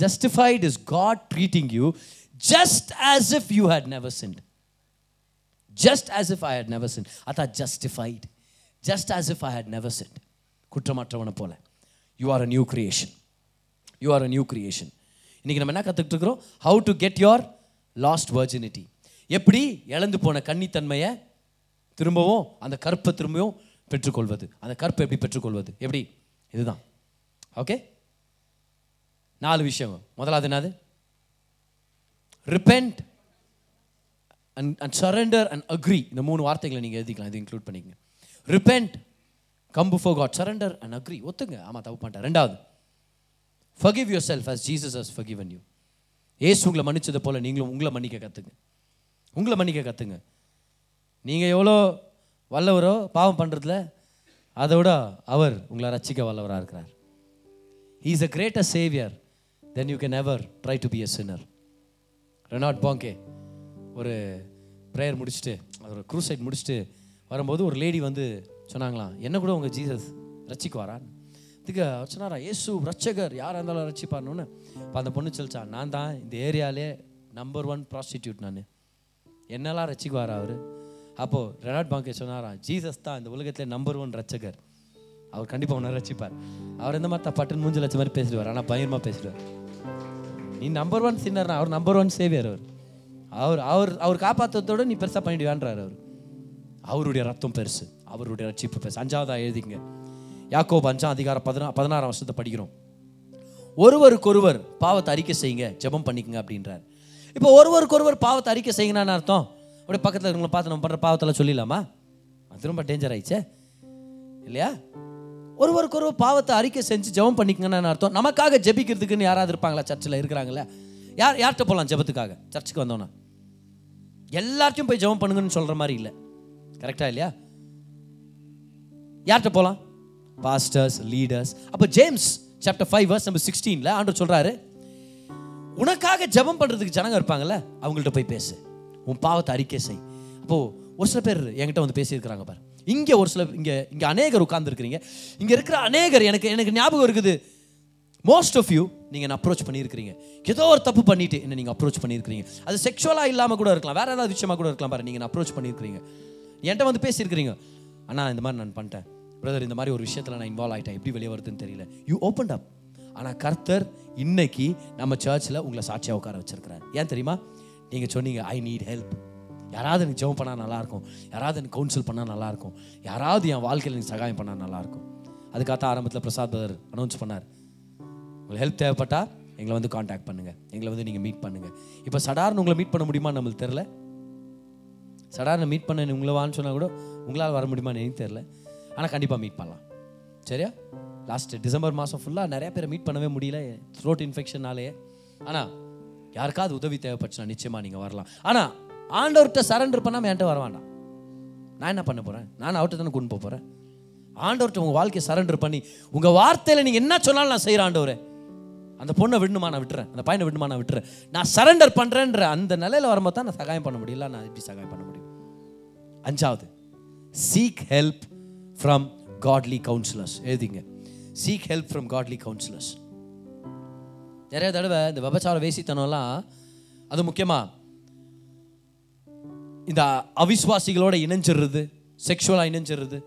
justified is God treating you just as if you had never never just as if I had never never அதான் justified just as if I had never sinned. குற்றமற்றவனை போல. You are a new creation you are a new creation இன்னைக்கு நம்ம என்ன கற்றுக்கிட்டு இருக்கிறோம் how to get your lost virginity எப்படி இழந்து போன கன்னித்தன்மையை திரும்பவும் அந்த கற்பை திரும்பவும் பெற்றுக்கொள்வது? அந்த கற்பை எப்படி பெற்றுக்கொள்வது? எப்படி? இதுதான். ஓகே நாலு விஷயம். முதலாவது என்னது? Repent and and surrender and agree இந்த மூணு வார்த்தைகளை நீங்கள் எழுதிக்கலாம். இது இன்க்ளூட் பண்ணிக்கங்க. Repent come for God surrender and agree ஒத்துங்க. ஆமாம் தப்பு பண்ணிட்டேன். ரெண்டாவது forgive yourself as Jesus has forgiven you Yesu உங்களை மன்னிச்சதை போல் நீங்களும் உங்களை மன்னிக்க கற்றுங்க உங்களை மன்னிக்க கற்றுங்க நீங்கள் எவ்வளோ வல்லவரோ பாவம் பண்ணுறதுல அதை விட அவர் உங்களை ரசிக்க வல்லவராக இருக்கிறார். He is a greater saviour then you can ever try to be a sinner Reinhard Bonnke ஒரு ப்ரேயர் முடிச்சுட்டு ஒரு க்ரூசைட் முடிச்சுட்டு வரும்போது ஒரு லேடி வந்து சொன்னாங்களாம் என்ன கூட உங்கள் ஜீசஸ் ரசிக்குவாரான்னு இதுக்கு அவர் சொன்னாரா இயேசு ரட்சகர் யாராக இருந்தாலும் ரட்சிப்பார்னு இப்போ அந்த பொண்ணு சொல்லிச்சான் நான் தான் இந்த ஏரியாலே நம்பர் ஒன் ப்ராஸ்டிடியூட் நான். என்னெல்லாம் ரசிக்குவார் அவர்? அப்போது ரெனாட் பாங்கே சொன்னாரா ஜீசஸ் தான் இந்த உலகத்திலே நம்பர் ஒன் ரட்சகர் அவர் கண்டிப்பாக உன்னை ரட்சிப்பார் அவர் இந்த மாதிரி பட்டன் மூஞ்சி லட்சம் மாதிரி பேசிடுவார். ஆனால் பயங்கரமாக பேசிடுவார். நீ நம்பர் ஒன் சின்னர் அவர் நம்பர் ஒன் சேவியர் அவர். அவர் அவர் அவர் காப்பாற்றத்தோடு நீ பெருசாக பண்ணிடுவான்றார் அவர். அவருடைய ரத்தம் பெருசு. அவருடைய ரட்சிப்பு பெருசு. அஞ்சாவதாக எழுதிங்க யாக்கோப் அஞ்சாம் அதிகாரம் பதினா பதினாறாம் வருஷத்தை படிக்கிறோம். ஒருவருக்கொருவர் பாவத்தை அறிக்கை செய்யுங்க ஜெபம் பண்ணிக்கங்க அப்படின்றார். இப்போ ஒருவருக்கொருவர் பாவத்தை அறிக்கை செய்யுங்கன்னு அர்த்தம்? அப்படியே பக்கத்தில் இருக்கவங்களை பார்த்து நம்ம பண்ணுற பாவத்தெல்லாம் சொல்லிடலாமா? அது ரொம்ப டேஞ்சர் ஆயிடுச்சே. இல்லையா? ஒருவருக்கொருவர் பாவத்தை அறிக்கை செஞ்சு ஜெபம் பண்ணிக்கங்கன்னு அர்த்தம்? நமக்காக ஜெபிக்கிறதுக்குன்னு யாராவது இருப்பாங்களா? சர்ச்சில் இருக்கிறாங்களா யார் யார்கிட்ட போகலாம் ஜெபத்துக்காக? சர்ச்சுக்கு வந்தோன்னா எல்லார்ட்டையும் போய் ஜெபம் பண்ணுங்கன்னு சொல்கிற மாதிரி இல்லை. கரெக்டாக இல்லையா? யார்கிட்ட போகலாம் பாஸ்டர்ஸ் லீடர்ஸ் அப்போ James chapter five verse number சிக்ஸ்டீனில் ஆண்டவர் சொல்கிறாரு உனக்காக ஜெபம் பண்ணுறதுக்கு ஜனங்க இருப்பாங்கல்ல அவங்கள்ட்ட போய் பேசு. உன் பாவத்தை அறிக்கை செய். அப்போது ஒரு சில பேர் என்கிட்ட வந்து பேசியிருக்கிறாங்க பாரு. இங்கே ஒரு சில இங்கே இங்கே அநேகர் உட்கார்ந்துருக்கிறீங்க. இங்கே இருக்கிற அநேகர் எனக்கு எனக்கு ஞாபகம் இருக்குது. மோஸ்ட் ஆஃப் யூ நீங்கள் என்ன அப்ரோச் பண்ணியிருக்கிறீங்க. ஏதோ ஒரு தப்பு பண்ணிட்டு என்ன நீங்கள் அப்ரோச் பண்ணியிருக்கிறீங்க. அது செக்ஷுவலாக இல்லாமல் கூட இருக்கலாம். வேறு ஏதாவது விஷயமா கூட இருக்கலாம் பாரு. நீங்கள் அப்ரோச் பண்ணியிருக்கிறீங்க. என்கிட்ட வந்து பேசியிருக்கிறீங்க. அண்ணா இந்த மாதிரி நான் பண்ணிட்டேன். பிரதர் இந்த மாதிரி ஒரு விஷயத்தில் நான் இன்வால்வ் ஆகிட்டேன் எப்படி வெளியே வருதுன்னு தெரியல. யூ ஓப்பன் அப் ஆனால் கர்த்தர் இன்னைக்கு நம்ம சர்ச்சில் உங்களை சாட்சியாக உட்கார வச்சிருக்கிறார். ஏன் தெரியுமா? நீங்கள் சொன்னீங்க ஐ நீட் ஹெல்ப் யாராவது எனக்கு ஜெபம் பண்ணால் நல்லாயிருக்கும் யாராவது எனக்கு கவுன்சில் பண்ணால் நல்லாயிருக்கும் யாராவது என் வாழ்க்கையில் எனக்கு சகாயம் பண்ணால் நல்லாயிருக்கும் அதுக்காக தான் ஆரம்பத்தில் பிரசாத் பிரதர் அனௌன்ஸ் பண்ணார். உங்களுக்கு ஹெல்ப் தேவைப்பட்டா எங்களை வந்து காண்டாக்ட் பண்ணுங்கள் எங்களை வந்து நீங்கள் மீட் பண்ணுங்கள் இப்போ சடார்னு உங்களை மீட் பண்ண முடியுமா நம்மளுக்கு தெரில சடார்னு மீட் பண்ண உங்களை வான்னு சொன்னால் கூட உங்களால் வர முடியுமான்னு எனக்கு தெரில ஆனால் கண்டிப்பாக மீட் பண்ணலாம். சரியா? லாஸ்ட் டிசம்பர் மாதம் ஃபுல்லாக நிறைய பேரை மீட் பண்ணவே முடியல த்ரோட் இன்ஃபெக்ஷனாலே ஆனால் யாருக்காவது உதவி தேவைப்பட்டுச்சுன்னா நிச்சயமாக நீங்கள் வரலாம். ஆனால் ஆண்டவர்கிட்ட சரண்டர் பண்ணாமல் என்கிட்ட வர வேண்டாம். நான் என்ன பண்ண போகிறேன் நான் அவர்கிட்ட தானே கொண்டு போக போகிறேன் ஆண்டவர்கிட்ட உங்கள் வாழ்க்கையை சரண்டர் பண்ணி உங்கள் வார்த்தையில் நீங்கள் என்ன சொன்னாலும் நான் செய்கிறேன் ஆண்டவரே. அந்த பொண்ணை விடணுமா? நான் விட்டுறேன். அந்த பையனை விடணுமா? நான் விட்டுறேன். நான் சரண்டர் பண்ணுறேன்ற அந்த நிலையில் வரும்போது தான் நான் சகாயம் பண்ண முடியல நான் எப்படி சகாயம் பண்ண முடியும்? அஞ்சாவது seek help from godly counsellors எழுதிங்க. Seek help from godly counsellors நிறைய தடவை இந்த விபச்சார வேசித்தனம்லாம் அது முக்கியமாக இந்த அவிஸ்வாசிகளோட இணைஞ்சிடுறது செக்ஷுவலாக இணைஞ்சிடுறது.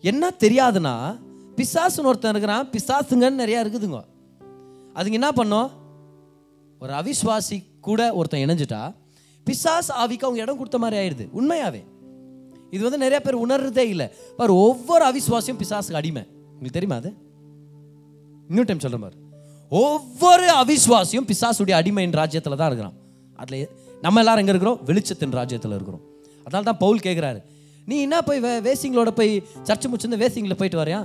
என்ன தெரியாதுன்னா பிசாசுன்னு ஒருத்தன் இருக்கிறான் பிசாசுங்கன்னு நிறையா இருக்குதுங்க. அதுங்க என்ன பண்ணும்? ஒரு அவிஸ்வாசி கூட ஒருத்தன் இணைஞ்சிட்டா பிசாஸ் ஆவிக்கு அவங்க இடம் கொடுத்த மாதிரி ஆயிடுது. உண்மையாவே. இது வந்து நிறைய பேர் உணர்றதே இல்லை. பாரு ஒவ்வொரு அவிஸ்வாசியும் பிசாசுக்கு அடிமை. உங்களுக்கு தெரியுமா அது? இன்னொரு டைம் சொல்கிறேன் பாரு. ஒவ்வொரு அவிஸ்வாசியும் பிசாசுடைய அடிமையின் ராஜ்யத்தில் தான் இருக்கிறான். அதில் நம்ம எல்லாரும் எங்கே இருக்கிறோம்? வெளிச்சத்தின் ராஜ்யத்தில் இருக்கிறோம். அதனால தான் பவுல் கேட்குறாரு நீ என்ன போய் வே வேசிங்களோட போய் சர்ச்சை முடிச்சிருந்து வேசிங்கில் போயிட்டு வரையா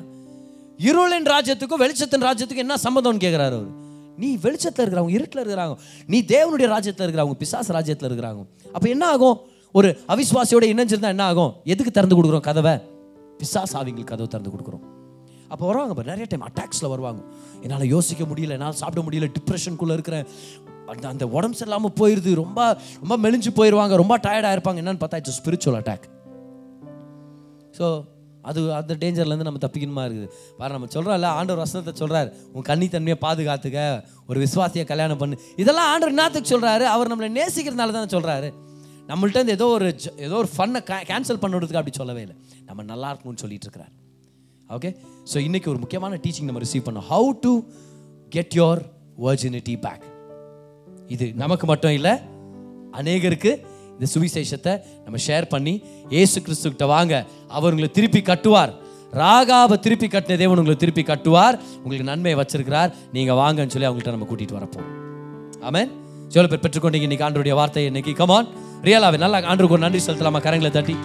இருளின் ராஜ்யத்துக்கும் வெளிச்சத்தின் ராஜ்யத்துக்கும் என்ன சம்மந்தம்னு கேட்குறாரு அவர். நீ வெளிச்சத்தில் இருக்கிறவங்க இருட்டில் இருக்கிறாங்க. நீ தேவனுடைய ராஜ்யத்தில் இருக்கிறவங்க பிசாசு ராஜ்யத்தில் இருக்கிறாங்க. அப்போ என்ன ஆகும்? ஒரு அவிஸ்வாசியோட இணைஞ்சிருந்தா என்ன ஆகும்? எதுக்கு திறந்து கொடுக்குறோம் கதவை? பிசாஸ் ஆவிங்களுக்கு கதவை திறந்து கொடுக்குறோம். அப்போ வருவாங்க பாரு, நிறைய டைம் அட்டாக்ஸில் வருவாங்க. என்னால் யோசிக்க முடியல என்னால் சாப்பிட முடியல டிப்ரெஷனுக்குள்ளே இருக்கிறேன். அந்த அந்த உடம்பு சரியில்லாமல் போயிடுது ரொம்ப ரொம்ப மெலிஞ்சு போயிடுவாங்க ரொம்ப டயர்டாக இருப்பாங்க. என்னன்னு பார்த்தா இட்ஸ் ஸ்பிரிச்சுவல் அட்டாக் ஸோ அது அந்த டேஞ்சர்லேருந்து நம்ம தப்பிக்கணுமா இருக்குது? பாரு நம்ம சொல்கிறோம்ல ஆண்டவர் வசனத்தை சொல்கிறார் உன் கன்னித்தன்மையை பாதுகாத்துக்க ஒரு விசுவாசியை கல்யாணம் பண்ணு. இதெல்லாம் ஆண்டவர் என்னத்துக்கு சொல்கிறாரு அவர் நம்மளை நேசிக்கிறதுனால தானே சொல்கிறாரு நம்மள்ட்ட இருந்து ஏதோ ஒரு ஏதோ ஒரு ஃபன்னை கேன்சல் பண்ணுறதுக்கு அப்படி சொல்லவே இல்லை. நம்ம நல்லா இருக்கணும்னு சொல்லிட்டு இருக்கிறார். ஓகே ஸோ இன்னைக்கு ஒரு முக்கியமான டீச்சிங் நம்ம ரிசீவ் பண்ணோம். How to get your virginity back இது நமக்கு மட்டும் இல்லை அநேகருக்கு இந்த சுவிசேஷத்தை நம்ம ஷேர் பண்ணி இயேசு கிறிஸ்துக்கிட்ட வாங்க அவர் உங்களை திருப்பி கட்டுவார். ராகாவை திருப்பி கட்டின தேவன் உங்களை திருப்பி கட்டுவார். உங்களுக்கு நன்மையை வச்சிருக்கிறார். நீங்கள் வாங்கன்னு சொல்லி அவங்கள்ட்ட நம்ம கூட்டிகிட்டு வரப்போம். ஆமாம் சில பேர் பெற்றுக்கொண்டீங்க இன்னைக்கு ஆண்டருடைய வார்த்தை இன்னைக்கு. கமான் ரியலாவே நல்லா ஆண்டருக்கு ஒரு நன்றி செலுத்தலாமா. கரங்களை தட்டி.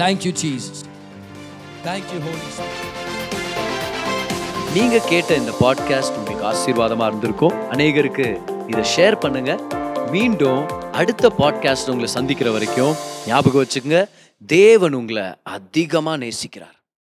தேங்க்யூ சீசஸ் தேங்க்யூ ஹோலி நீங்க கேட்ட இந்த பாட்காஸ்ட் உங்களுக்கு ஆசீர்வாதமா இருந்திருக்கும். அநேகருக்கு இதை ஷேர் பண்ணுங்க. மீண்டும் அடுத்த பாட்காஸ்ட் உங்களை சந்திக்கிற வரைக்கும் ஞாபகம் வச்சுக்கோங்க. தேவன் உங்களை அதிகமாக நேசிக்கிறார்.